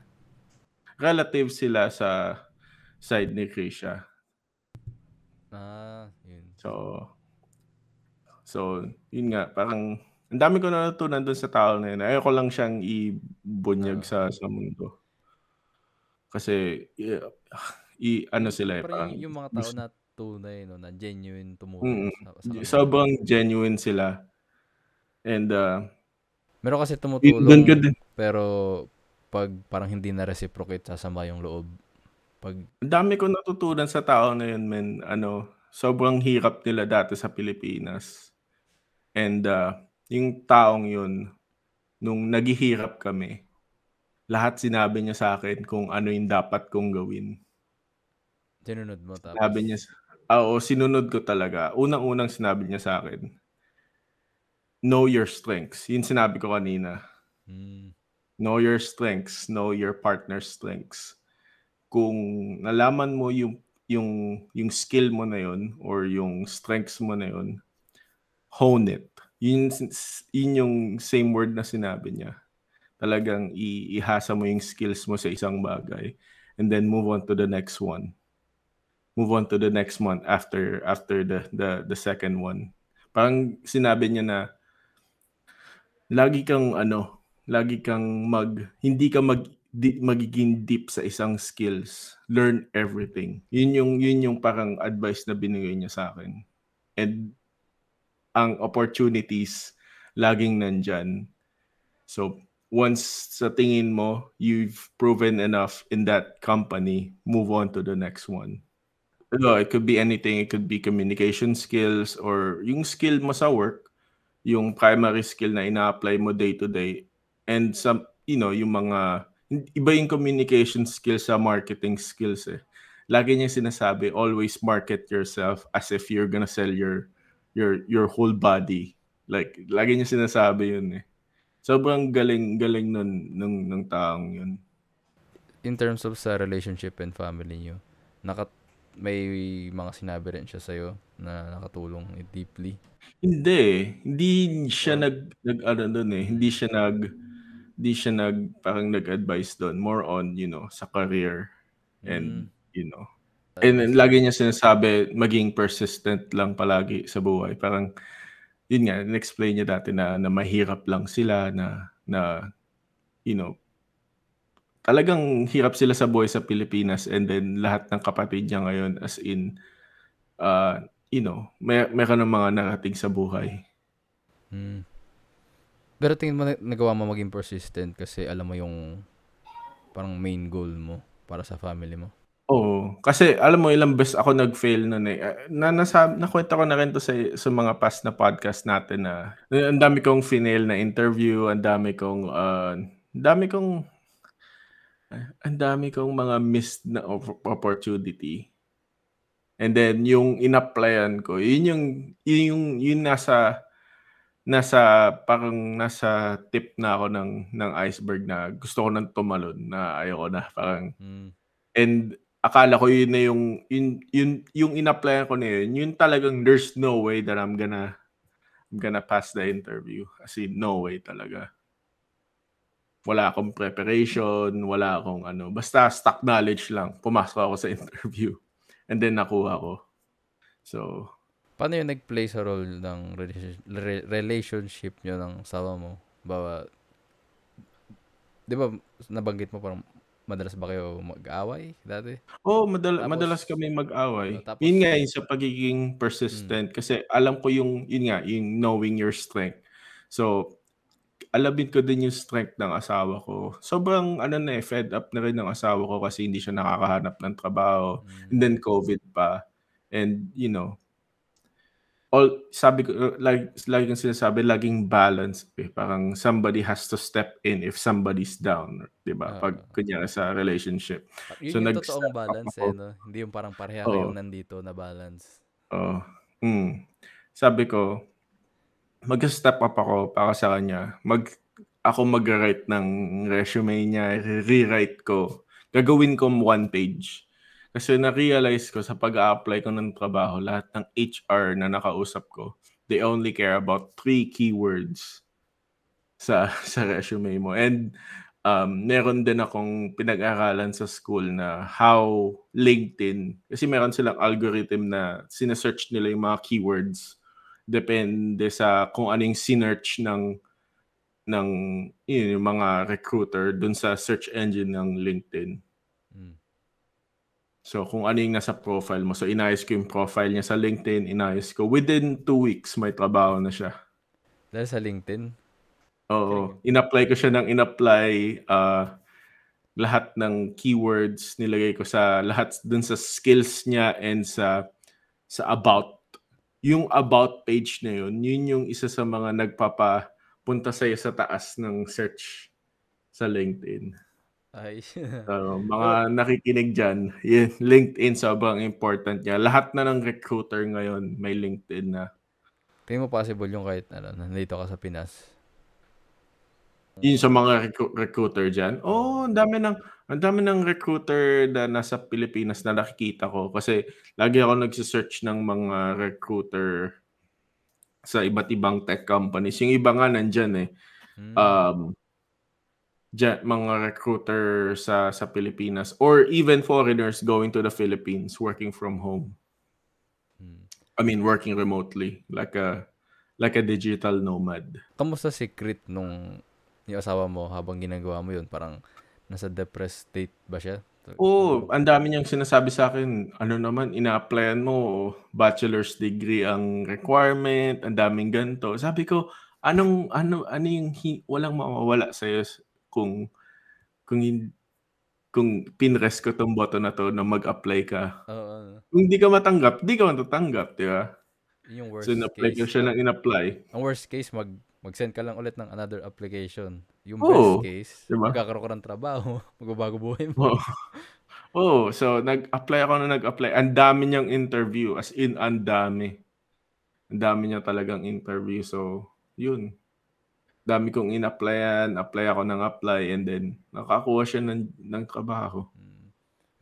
Relative sila sa side ni Krisha. Ah, yun. So, so yun nga, parang ang dami ko natutunan doon sa tao na yun. Ayoko lang siyang ibunyag Oo. sa sa mundo. Kasi i, i- ano sila eh, parang yung, mga tao na tunay, no, na genuine tumulong Mm, sa, sa kanila. sobrang genuine sila. And uh, Meron kasi tumutulong, ko din, pero pag parang hindi na reciprocate, sasama yung loob. Pag, ang dami ko natutunan sa tao na yun, men. Ano, sobrang hirap nila dati sa Pilipinas. And uh, yung taong yun, nung naghihirap kami, lahat sinabi niya sa akin kung ano yung dapat kong gawin. sinunod mo tapos. Sinabi niya, ah, oo, sinunod ko talaga. Unang-unang sinabi niya sa akin, know your strengths. Yun sinabi ko kanina. Hmm. Know your strengths, know your partner's strengths. Kung nalaman mo yung yung yung skill mo na yun or yung strengths mo na yun, hone it. Yun, yun yung same word na sinabi niya. Talagang ihasa mo yung skills mo sa isang bagay and then move on to the next one. Move on to the next one after after the the the second one. Parang sinabi niya na lagi kang ano, lagi kang mag hindi ka mag di, magiging deep sa isang skills. Learn everything. Yun yung yun yung parang advice na binigay niya sa akin. And ang opportunities laging nandyan. So once sa tingin mo you've proven enough in that company, move on to the next one. No, it could be anything. It could be communication skills or yung skill mo sa work, yung primary skill na ina-apply mo day to day and some you know yung mga iba yung communication skills sa marketing skills eh lagi niya sinasabi always market yourself as if you're gonna sell your your your whole body like lagi niya sinasabi yun eh sobrang galing galing nun nung nung taong yun In terms of sa relationship and family nyo, naka, may mga sinabi rin siya sa'yo na nakatulong deeply. Hindi eh. Hindi siya Or- nag nag ano doon eh. Hindi siya nag hindi siya nag parang nag-advise doon. More on, you know, sa career and Mm. you know. And then, lagi niya sinasabi maging persistent lang palagi sa buhay. Parang yun nga, in-explain niya dati na na mahirap lang sila na na you know, talagang hirap sila sa buhay sa Pilipinas and then lahat ng kapatid niya ngayon as in uh, you know, may meron ng mga narating sa buhay. Mm. Pero tingin mo na, nagawa mo maging persistent kasi alam mo yung parang main goal mo para sa family mo. Oo, kasi alam mo ilang beses ako nag-fail noon eh. Ah, Na nasa nakwento ko na rin to sa sa mga past na podcast natin na ang dami kong final na interview, ang dami kong uh, ang dami kong ah, ang dami kong mga missed na op- opportunity. And then yung in-applyan ko, yun yung yun yung yun nasa nasa parang nasa tip na ako ng ng iceberg na gusto ko nang tumalon na ayoko na parang Mm. And akala ko yun na yung yun yun yung in-apply ko na yun, yun talagang there's no way that I'm gonna I'm gonna pass the interview. As in, no way talaga. Wala akong preparation, wala akong ano, basta stock knowledge lang. Pumasok ako sa (laughs) interview. And then nakuha ko. So, Paano yung nag-play sa role ng relation- re- relationship nyo ng asawa mo? Bawa, di ba nabanggit mo parang madalas ba kayo mag-away dati? oh, madal- Tapos- madalas kami mag-away. Oh, tapos- yun nga yung sa pagiging persistent. Kasi alam ko yung, yun nga, yung knowing your strength. So, alabit ko din yung strength ng asawa ko. Sobrang, ano na eh, fed up na rin ng asawa ko kasi hindi siya nakakahanap ng trabaho. Mm. And then COVID pa. And, you know, all, sabi ko, uh, like, lagi kong sinasabi, laging balance. Eh. Parang somebody has to step in if somebody's down. Di ba? Ah. Pag, kunya sa relationship. Yun So, yung totoong balance ako. eh, no? Hindi yung parang pareha Oo. kayong nandito na balance. Oo. Mm. Sabi ko, mag-step up ako para sa kanya. Mag, ako mag-write ng resume niya, rewrite ko. Gagawin ko one page. Kasi na-realize ko sa pag-apply ko ng trabaho, lahat ng HR na nakausap ko, they only care about three keywords sa (laughs) sa resume mo. And um, meron din akong pinag-aralan sa school na how LinkedIn, kasi meron silang algorithm na sinesearch nila yung mga keywords. Depende sa kung anong sinearch ng ng yun, yung mga recruiter dun sa search engine ng LinkedIn. So kung ano yung nasa profile mo. So inayos ko yung profile niya sa LinkedIn, inayos ko. Within two weeks, may trabaho na siya. Dahil sa LinkedIn, Oo. In-apply ko siya ng in-apply uh, lahat ng keywords nilagay ko sa lahat dun sa skills niya and sa sa about. Yung about page na yun, yun yung isa sa mga nagpapapunta sa'yo sa taas ng search sa LinkedIn. Ay, So, (laughs) mga nakikinig dyan, (laughs) yun, LinkedIn sobrang important niya. Lahat na ng recruiter ngayon may LinkedIn na. tingin mo possible yung kahit ano, nandito ka sa Pinas. Yun sa mga recru- recruiter dyan. Oh, ang dami ng ang dami ng recruiter na nasa Pilipinas na nakikita ko kasi lagi ako nagse-search ng mga recruiter sa iba't ibang tech companies. Yung iba nga nandyan eh. Mm. Um, dyan, mga recruiter sa sa Pilipinas or even foreigners going to the Philippines working from home. Mm. I mean working remotely like a like a digital nomad. Kamusta secret nung yung asawa mo habang ginagawa mo yun? Parang nasa depressed state ba siya? Oo, ang dami niyang sinasabi sa akin, ano naman, ina-applyan mo, bachelor's degree ang requirement, ang daming ganito. Sabi ko, anong, ano, ano yung hi- walang mawawala sa'yo s- kung, kung, kung pinress ko tong button na to na mag-apply ka. Oo. Kung hindi ka matanggap, di ka matatanggap, di ba? Yun yung worst So, in-apply ko case. siya ng in-apply. Ang worst case, mag mag-send ka lang ulit ng another application. Yung Oo, best case, diba? magkakaroon ka ng trabaho, (laughs) magbabago buhay mo. Oo. Oh, so nag-apply ako na nag-apply. Ang dami niyang interview, as in ang dami. Ang dami niya talagang interview. So, yun. Dami kong in-applyan, apply ako ng apply, and then nakakuha siya ng, ng trabaho. Mm.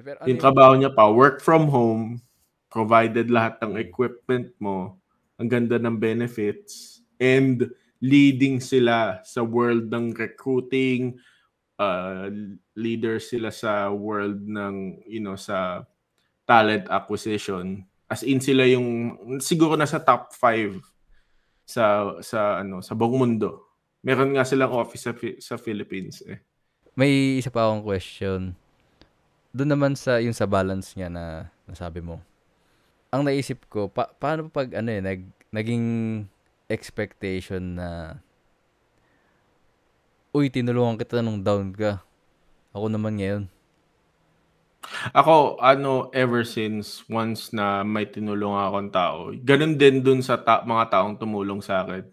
Pero ano Yung trabaho niya pa, work from home, provided lahat ng equipment mo, ang ganda ng benefits, and leading sila sa world ng recruiting, uh, leader sila sa world ng, you know, sa talent acquisition. As in sila yung, siguro nasa top 5 sa, sa, ano, sa buong mundo. Meron nga silang office sa, sa Philippines eh. may isa pa akong question. Doon naman sa yung sa balance niya na nasabi mo. Ang naisip ko, pa, paano pag ano eh, nag, naging expectation na Uy, tinulungan kita nung down ka. Ako naman ngayon. Ako, ano, ever since once na may tinulungan akong tao, ganun din dun sa ta- mga taong tumulong sa akin.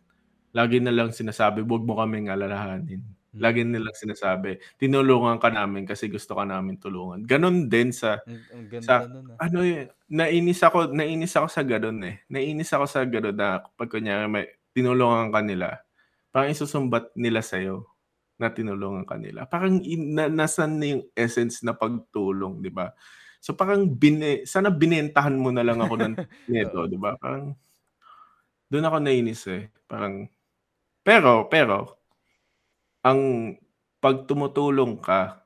Lagi na lang sinasabi, huwag mo kaming alalahanin. Lagi nilang sinasabi, tinulungan ka namin kasi gusto ka namin tulungan. Ganun din sa, Ang, ang ganda Sa- nun ah. ano eh, nainis ako, nainis ako sa ganun eh. Nainis ako sa ganun na pag kunyari may tinulungan ka nila, parang isusumbat nila sa'yo na tinulungan ka nila. Parang in, na, nasan na yung essence na pagtulong, di ba? So parang bine, sana binentahan mo na lang ako ng (laughs) neto, di ba? Parang doon ako nainis eh. Parang pero pero ang pag tumutulong ka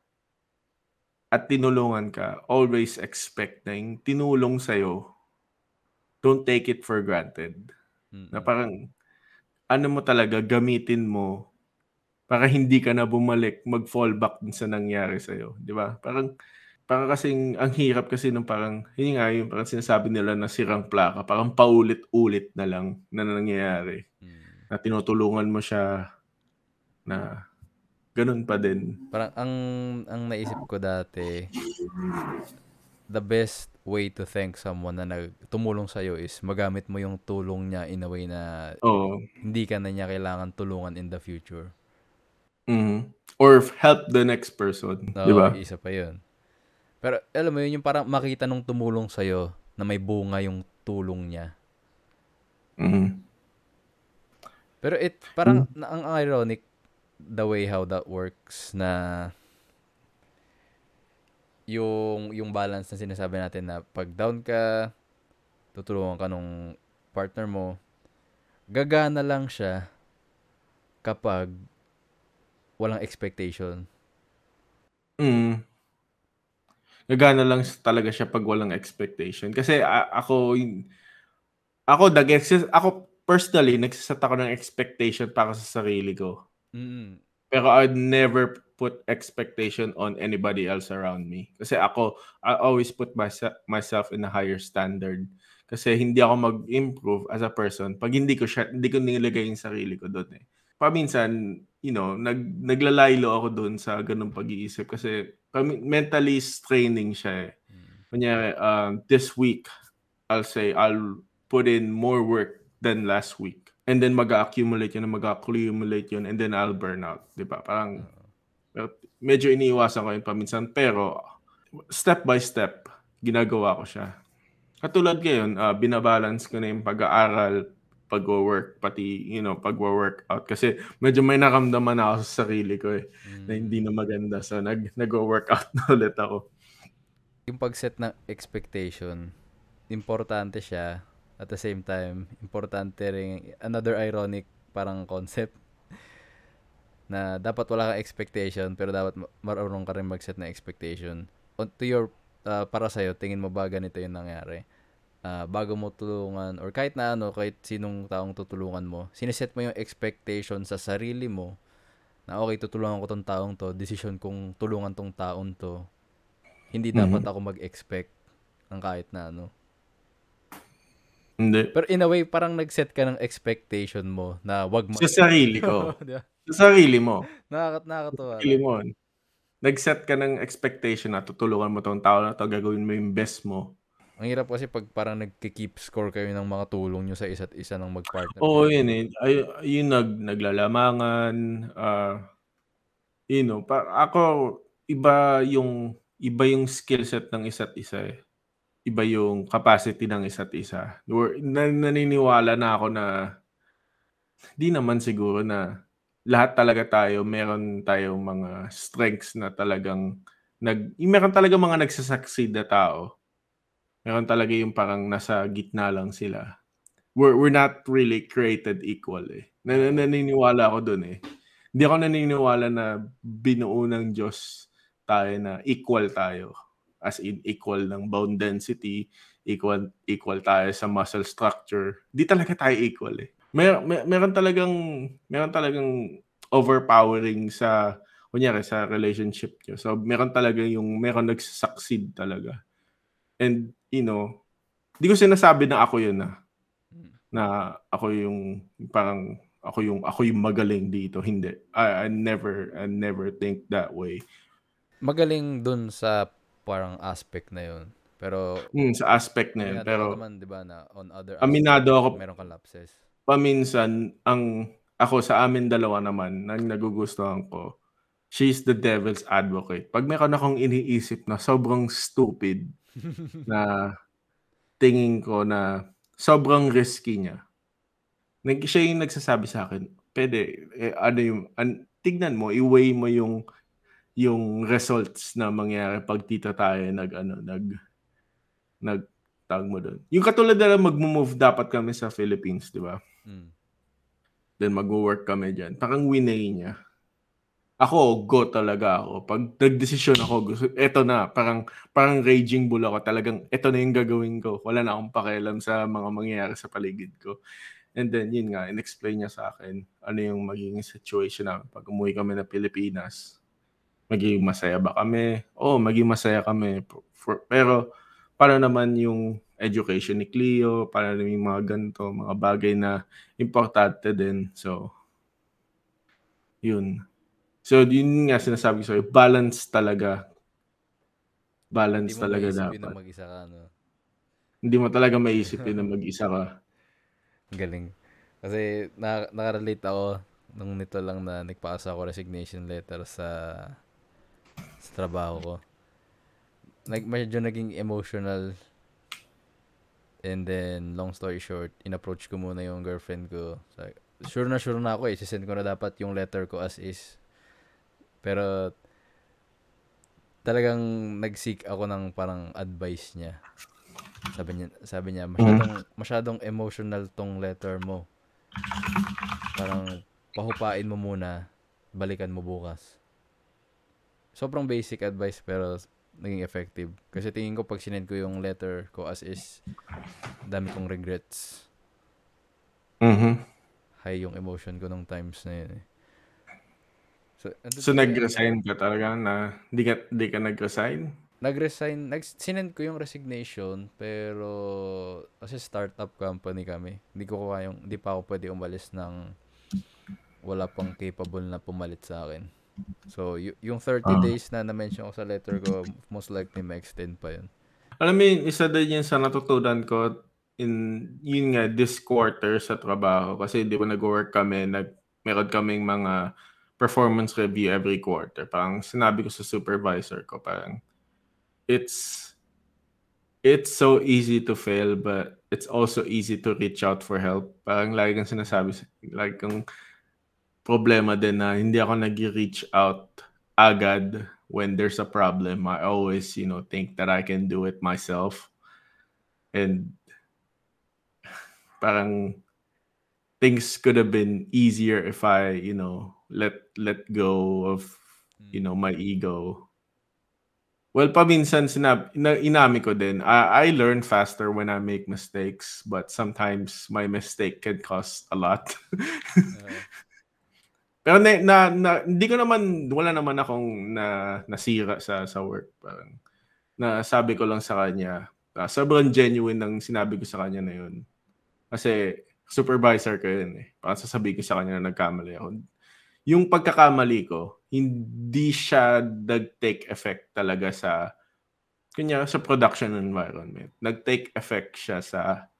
at tinulungan ka, always expect na yung tinulong sa'yo, don't take it for granted. Na Mm. parang, ano mo talaga, gamitin mo para hindi ka na bumalik, mag-fall back dun sa nangyari sa'yo. Di ba? Parang, parang kasing, ang hirap kasi nung parang, yun nga, yung parang sinasabi nila na sirang plaka, parang paulit-ulit na lang na nangyayari. Mm. Na tinutulungan mo siya na ganun pa din. Parang ang ang naisip ko dati, the best way to thank someone na nagtumulong sa is magamit mo yung tulong niya in a way na Oo. hindi ka na niya kailangan tulungan in the future. Mhm. Or help the next person. Oo, Di ba? isa pa yun. Pero alam mo yun, yung parang makita nung tumulong sa'yo na may bunga yung tulong niya. Mhm. Pero it parang na, ang ironic the way how that works na yung yung balance na sinasabi natin na pag down ka tutulungan ka nung partner mo gagana lang siya kapag walang expectation. Mm. Gagana lang talaga siya pag walang expectation. Kasi a- ako, yung- ako, nag ako personally, nagsiset ako ng expectation para sa sarili ko. Mm. Pero I'd never put expectation on anybody else around me. Kasi ako, I always put myself, myself in a higher standard. Kasi hindi ako mag-improve as a person pag hindi ko siya, hindi ko nilagay yung sarili ko doon eh. Paminsan, you know, nag, naglalaylo ako doon sa ganung pag-iisip kasi mentally straining siya eh. Mm. Kunyari, um, this week, I'll say, I'll put in more work than last week. And then mag-accumulate yun, mag-accumulate yun, and then I'll burn out. Di ba? Parang, medyo iniiwasan ko yun paminsan. Pero, step by step, ginagawa ko siya. Katulad ngayon, uh, binabalance ko na yung pag-aaral, pag-work, pati, you know, pag-workout. Kasi medyo may nakamdaman ako sa sarili ko eh, na hindi na maganda. So, nag, nag-workout na ulit ako. Yung pag-set ng expectation, importante siya. At the same time, importante rin, another ironic parang concept (laughs) na dapat wala kang expectation pero dapat ma- marunong ka rin mag-set ng expectation. On to your, uh, para sa'yo, tingin mo ba ganito yung nangyari? Ah, bago mo tulungan or kahit na ano, kahit sinong taong tutulungan mo, sineset mo yung expectation sa sarili mo na okay, tutulungan ko tong taong to, decision kong tulungan tong taong to. Hindi dapat Mhm. ako mag-expect ng kahit na ano. Hindi. Pero in a way, parang nag-set ka ng expectation mo na wag mo. Sa sarili ko. (laughs) Sa sarili mo. Nakakat nakakatuwa. Sarili mo. Nag-set ka ng expectation na tutulungan mo tong tao na to, gagawin mo yung best mo. Ang hirap kasi pag parang nagki-keep score kayo ng mga tulong nyo sa isa't isa ng mag-partner. Oo, kayo. yun eh. Ay, yun nag, naglalamangan. ah you know, pa, ako, iba yung, iba yung skill set ng isa't isa eh. Iba yung capacity ng isa't isa. Na, naniniwala na ako na, di naman siguro na lahat talaga tayo, meron tayong mga strengths na talagang, nag, meron talaga mga nagsasucceed na tao. Meron talaga yung parang nasa gitna lang sila. We're, we're not really created equal eh. Nan- naniniwala ako dun eh. Hindi ako naniniwala na binuo ng Diyos tayo na equal tayo. As in equal ng bone density, equal equal tayo sa muscle structure. Di talaga tayo equal eh. Mer, mer meron talagang meron talagang overpowering sa kunyari sa relationship nyo. So meron talaga yung meron nagsucceed talaga. And you know, di ko sinasabi na ako yun na Mm. na ako yung parang ako yung ako yung magaling dito. Hindi. I, I never I never think that way. Magaling dun sa parang aspect na yun. Pero, Mm, sa aspect na yun. Pero naman, di ba, na on other Aminado aspects, ako- meron kang lapses. paminsan ang ako sa amin dalawa naman nang nagugustuhan ko she's the devil's advocate. Pag meron akong iniisip na sobrang stupid (laughs) na tingin ko na sobrang risky niya. Nag, siya yung nagsasabi sa akin, pwede, eh, ano yung, an, tignan mo, i-weigh mo yung yung results na mangyari pag tita tayo nag ano nag nag tawag mo doon. Yung katulad na mag-move dapat kami sa Philippines, di ba? Mm. Then mag-work kami dyan. Parang winay niya. ako, go talaga ako. Pag nagdesisyon ako, gusto, eto na, parang, parang raging bull ako. Talagang, eto na yung gagawin ko. Wala na akong pakialam sa mga mangyayari sa paligid ko. And then, yun nga, in-explain niya sa akin ano yung magiging situation namin pag umuwi kami na Pilipinas. Magiging masaya ba kami? Oo, oh, magiging masaya kami. For, pero, para naman yung education ni Cleo, para naman yung mga ganito, mga bagay na importante din. So, yun. So, yun nga sinasabi ko sa'yo, balance talaga. Balance Hindi mo talaga dapat. na mag-isa ka, no? Hindi mo talaga maisipin (laughs) na mag-isa ka. Galing. Kasi na, nakarelate ako nung nito lang na nagpasa ako resignation letter sa sa trabaho ko. Nag, medyo naging emotional and then long story short, in-approach ko muna yung girlfriend ko. Sabi, sure na sure na ako eh. Sisend ko na dapat yung letter ko as is. Pero talagang nag-seek ako ng parang advice niya. Sabi niya, sabi niya masyadong masyadong emotional tong letter mo. Parang pahupain mo muna, balikan mo bukas. Sobrang basic advice pero naging effective. Kasi tingin ko pag sinend ko yung letter ko as is, dami kong regrets. Mm-hmm. High yung emotion ko nung times na yun eh. So, So, nag-resign ka talaga na, hindi ka, hindi ka nag-resign? nag-resign, nag sinend ko yung resignation, pero kasi startup company kami. Hindi ko kayang, hindi pa ako pwede umalis ng wala pang capable na pumalit sa akin. So, y- yung 30 Ah. days na na-mention ko sa letter ko, most likely ma-extend pa yun. Alam mo, yun, isa din yun sa natutunan ko in, yun nga, this quarter sa trabaho. Kasi di ba nag-work kami, nag, meron kaming mga performance review every quarter. Parang sinabi ko sa supervisor ko, parang, it's, it's so easy to fail, but it's also easy to reach out for help. Parang lagi kang sinasabi, like kung problema din na hindi ako nag-reach out agad when there's a problem. I always, you know, think that I can do it myself. And parang things could have been easier if I, you know, let let go of, you know, my ego. Well, paminsan sinab ina- inami ko din. I, I learn faster when I make mistakes, but sometimes my mistake can cost a lot. Uh, (laughs) Pero na, na, na hindi ko naman wala naman akong na nasira sa sa work parang na sabi ko lang sa kanya ah, sobrang genuine ng sinabi ko sa kanya na yun. Kasi supervisor ko yun eh. Parang sasabihin ko sa kanya na nagkamali ako. Yung pagkakamali ko, hindi siya nag-take effect talaga sa kanya sa production environment. Nag-take effect siya sa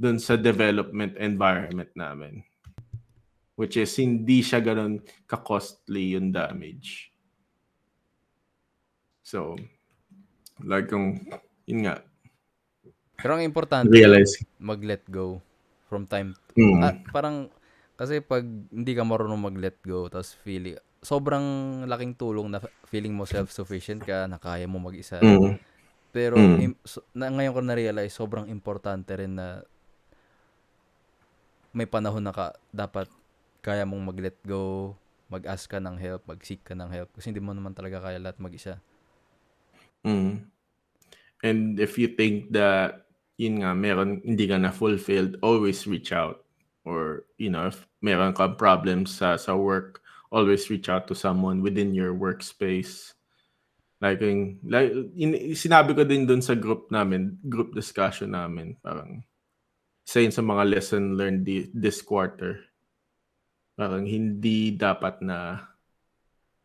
dun sa development environment namin which is hindi siya ganun ka-costly yung damage. So, like kung, yun nga, pero ang importante, realize. mag-let go from time Mm. Ah, parang kasi pag hindi ka marunong mag-let go tapos feeling sobrang laking tulong na feeling mo self-sufficient ka, na kaya mo mag-isa. Mm. Pero Mm. im- so- na, ngayon ko na-realize sobrang importante rin na may panahon na ka, dapat kaya mong mag-let go, mag-ask ka ng help, mag-seek ka ng help kasi hindi mo naman talaga kaya lahat mag-isa. Mm. And if you think that, yun nga, meron, hindi ka na fulfilled, always reach out. Or, you know, if meron kang problems sa, sa work, always reach out to someone within your workspace. Like, yung, like in, sinabi ko din dun sa group namin, group discussion namin, parang, isa sa mga lesson learned di, this quarter. Parang hindi dapat na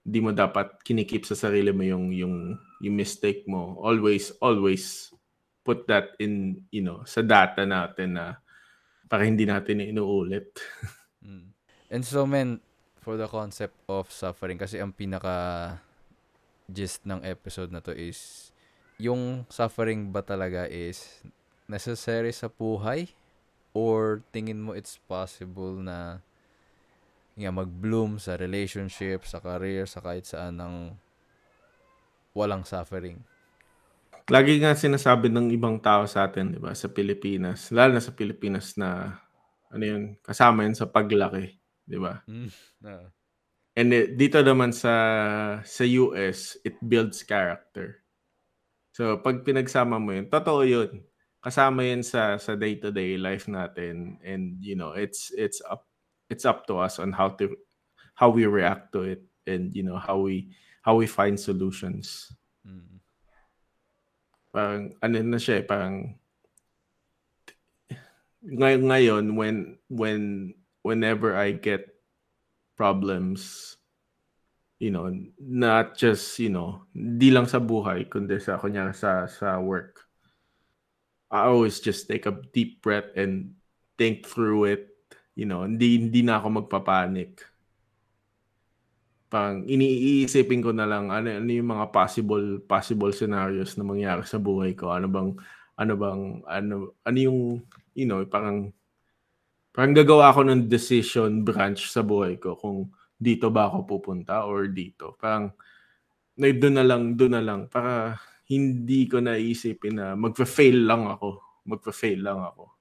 hindi mo dapat kinikip sa sarili mo yung yung yung mistake mo. Always always put that in, you know, sa data natin na para hindi natin inuulit. (laughs) Mm. And so, men, for the concept of suffering, kasi ang pinaka gist ng episode na to is, yung suffering ba talaga is necessary sa buhay? Or tingin mo it's possible na nga mag-bloom sa relationship, sa career, sa kahit saan ng walang suffering? Lagi nga sinasabi ng ibang tao sa atin, 'di ba, sa Pilipinas, lalo na sa Pilipinas na ano yun, kasama yun sa paglaki, 'di ba? Mm. Ah. And it, dito naman sa sa US, it builds character. So pag pinagsama mo 'yun, totoo 'yun. Kasama 'yan sa sa day-to-day life natin and you know, it's it's up it's up to us on how to how we react to it and you know, how we how we find solutions. Mm. Parang ano na siya, eh, parang ngayon ngayon when when whenever I get problems you know not just you know di lang sa buhay kundi sa kunya sa sa work I always just take a deep breath and think through it you know hindi hindi na ako magpapanik pang iniisipin ko na lang ano ano yung mga possible possible scenarios na mangyari sa buhay ko ano bang ano bang ano ano yung you know parang parang gagawa ako ng decision branch sa buhay ko kung dito ba ako pupunta or dito. Parang na doon na lang, doon na lang para hindi ko naisipin na magfa-fail lang ako. Magfa-fail lang ako.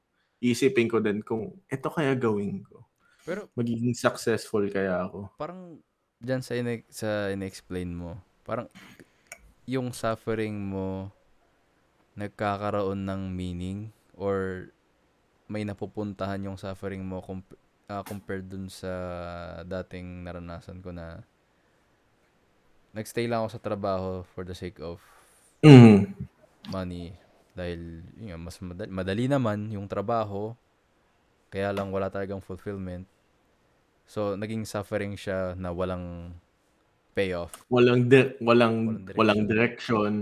Isipin ko din kung ito kaya gawin ko. Pero magiging successful kaya ako. Parang diyan sa ine- sa inexplain mo, parang yung suffering mo nagkakaroon ng meaning or may napupuntahan yung suffering mo comp- uh, compared dun sa dating naranasan ko na nagstay lang ako sa trabaho for the sake of mm. money dahil yun, mas madali, madali naman yung trabaho kaya lang wala talagang fulfillment. So naging suffering siya na walang payoff. Walang di- walang walang direction, walang direction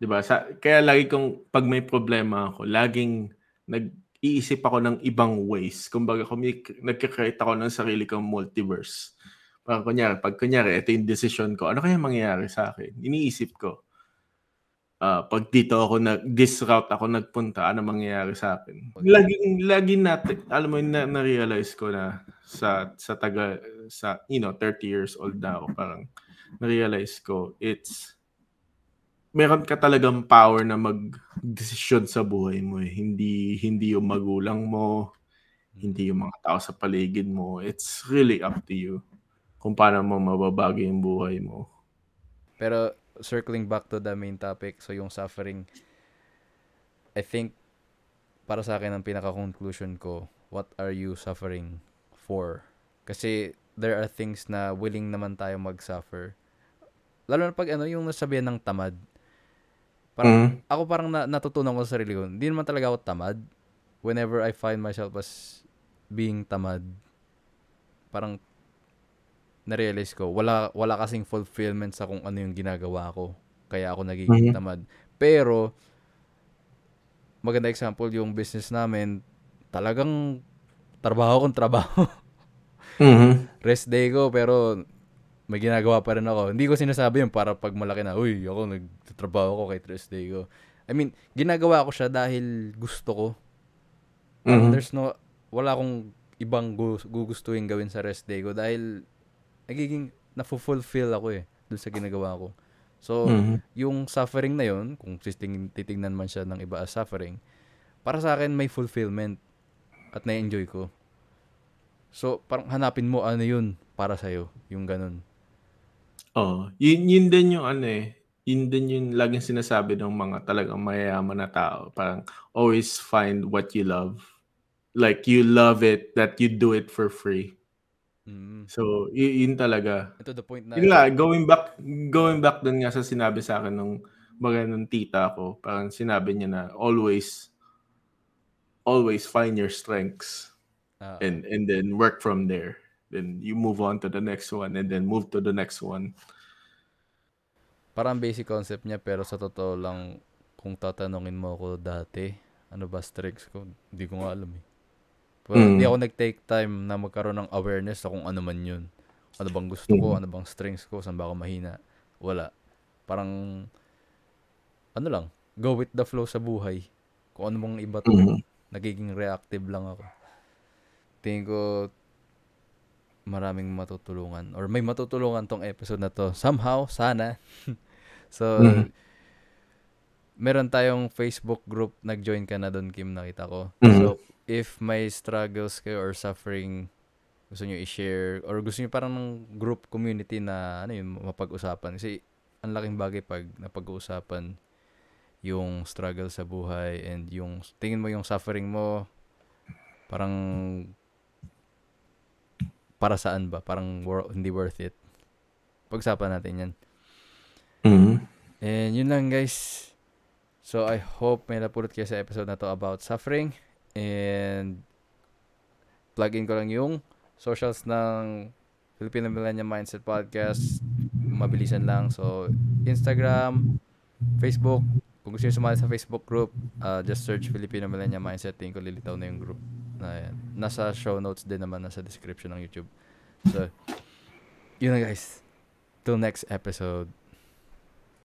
'di ba? Sa kaya lagi kong pag may problema ako laging nag-iisip ako ng ibang ways. Kumbaga kung nagke-create ako ng sarili kong multiverse. Parang kunyari, pag kunyari, ito yung decision ko, ano kaya mangyayari sa akin? Iniisip ko. Uh, pag dito ako nag this route ako nagpunta, ano mangyayari sa akin? Laging lagi natin, alam mo na, na-realize ko na sa sa taga sa you know, 30 years old na ako, parang na-realize ko it's meron ka talagang power na mag-desisyon sa buhay mo eh. Hindi hindi yung magulang mo, hindi yung mga tao sa paligid mo. It's really up to you kung paano mo mababago yung buhay mo. Pero circling back to the main topic, so yung suffering, I think para sa akin ang pinaka-conclusion ko, what are you suffering for? Kasi there are things na willing naman tayo mag-suffer. Lalo na pag ano, yung nasabihan ng tamad. Parang, mm. ako parang na, natutunan ko sa sarili ko, hindi naman talaga ako tamad. Whenever I find myself as being tamad, parang na-realize ko, wala, wala kasing fulfillment sa kung ano yung ginagawa ko. Kaya ako nagiging mm-hmm. tamad. Pero, maganda example yung business namin, talagang trabaho kong trabaho. mm-hmm. (laughs) Rest day ko, pero may ginagawa pa rin ako. Hindi ko sinasabi yun para pag malaki na, uy, ako nagtatrabaho ko kay rest day ko. I mean, ginagawa ko siya dahil gusto ko. Mm-hmm. There's no, wala akong ibang gugustuhin gawin sa rest day ko dahil nagiging na-fulfill ako eh dun sa ginagawa ko. So, mm-hmm. yung suffering na yon kung titing, titingnan man siya ng iba as suffering, para sa akin may fulfillment at na-enjoy ko. So, parang hanapin mo ano yun para sa'yo, yung ganun. Oh, yun, yun din yung ano eh, yun din yung laging sinasabi ng mga talagang mayayaman na tao. Parang always find what you love. Like you love it that you do it for free. Mm. So, y- yun talaga. to the point na... Yun nga, going back, going back dun nga sa sinabi sa akin nung mga nung tita ko, parang sinabi niya na always, always find your strengths uh, and and then work from there. Then you move on to the next one and then move to the next one. Parang basic concept niya pero sa totoo lang kung tatanungin mo ako dati, ano ba strengths ko? Hindi ko nga alam eh. Pero mm. hindi ako nag-take time na magkaroon ng awareness sa kung ano man yun. Ano bang gusto ko, mm. ano bang strengths ko, saan ba ako mahina. Wala. Parang, ano lang, go with the flow sa buhay. Kung ano bang iba to, mm. nagiging reactive lang ako. Tingin ko, maraming matutulungan or may matutulungan tong episode na to. Somehow, sana. (laughs) so, mm meron tayong Facebook group, nag-join ka na doon, Kim, nakita ko. Mm-hmm. So, if may struggles kayo or suffering gusto nyo i-share or gusto nyo parang ng group community na ano yun, mapag-usapan. Kasi ang laking bagay pag napag-uusapan yung struggle sa buhay and yung tingin mo yung suffering mo parang para saan ba? Parang wor- hindi worth it. Pag-usapan natin yan. Mm-hmm. And yun lang guys. So I hope may napulot kayo sa episode na to about suffering. And plug in ko lang yung socials ng Filipino Millennium Mindset Podcast. Mabilisan lang. So Instagram, Facebook. Kung gusto nyo sumali sa Facebook group, uh, just search Filipino Millennium Mindset. Tingin ko lilitaw na yung group. Na yan. Nasa show notes din naman, nasa description ng YouTube. So, yun na guys. Till next episode.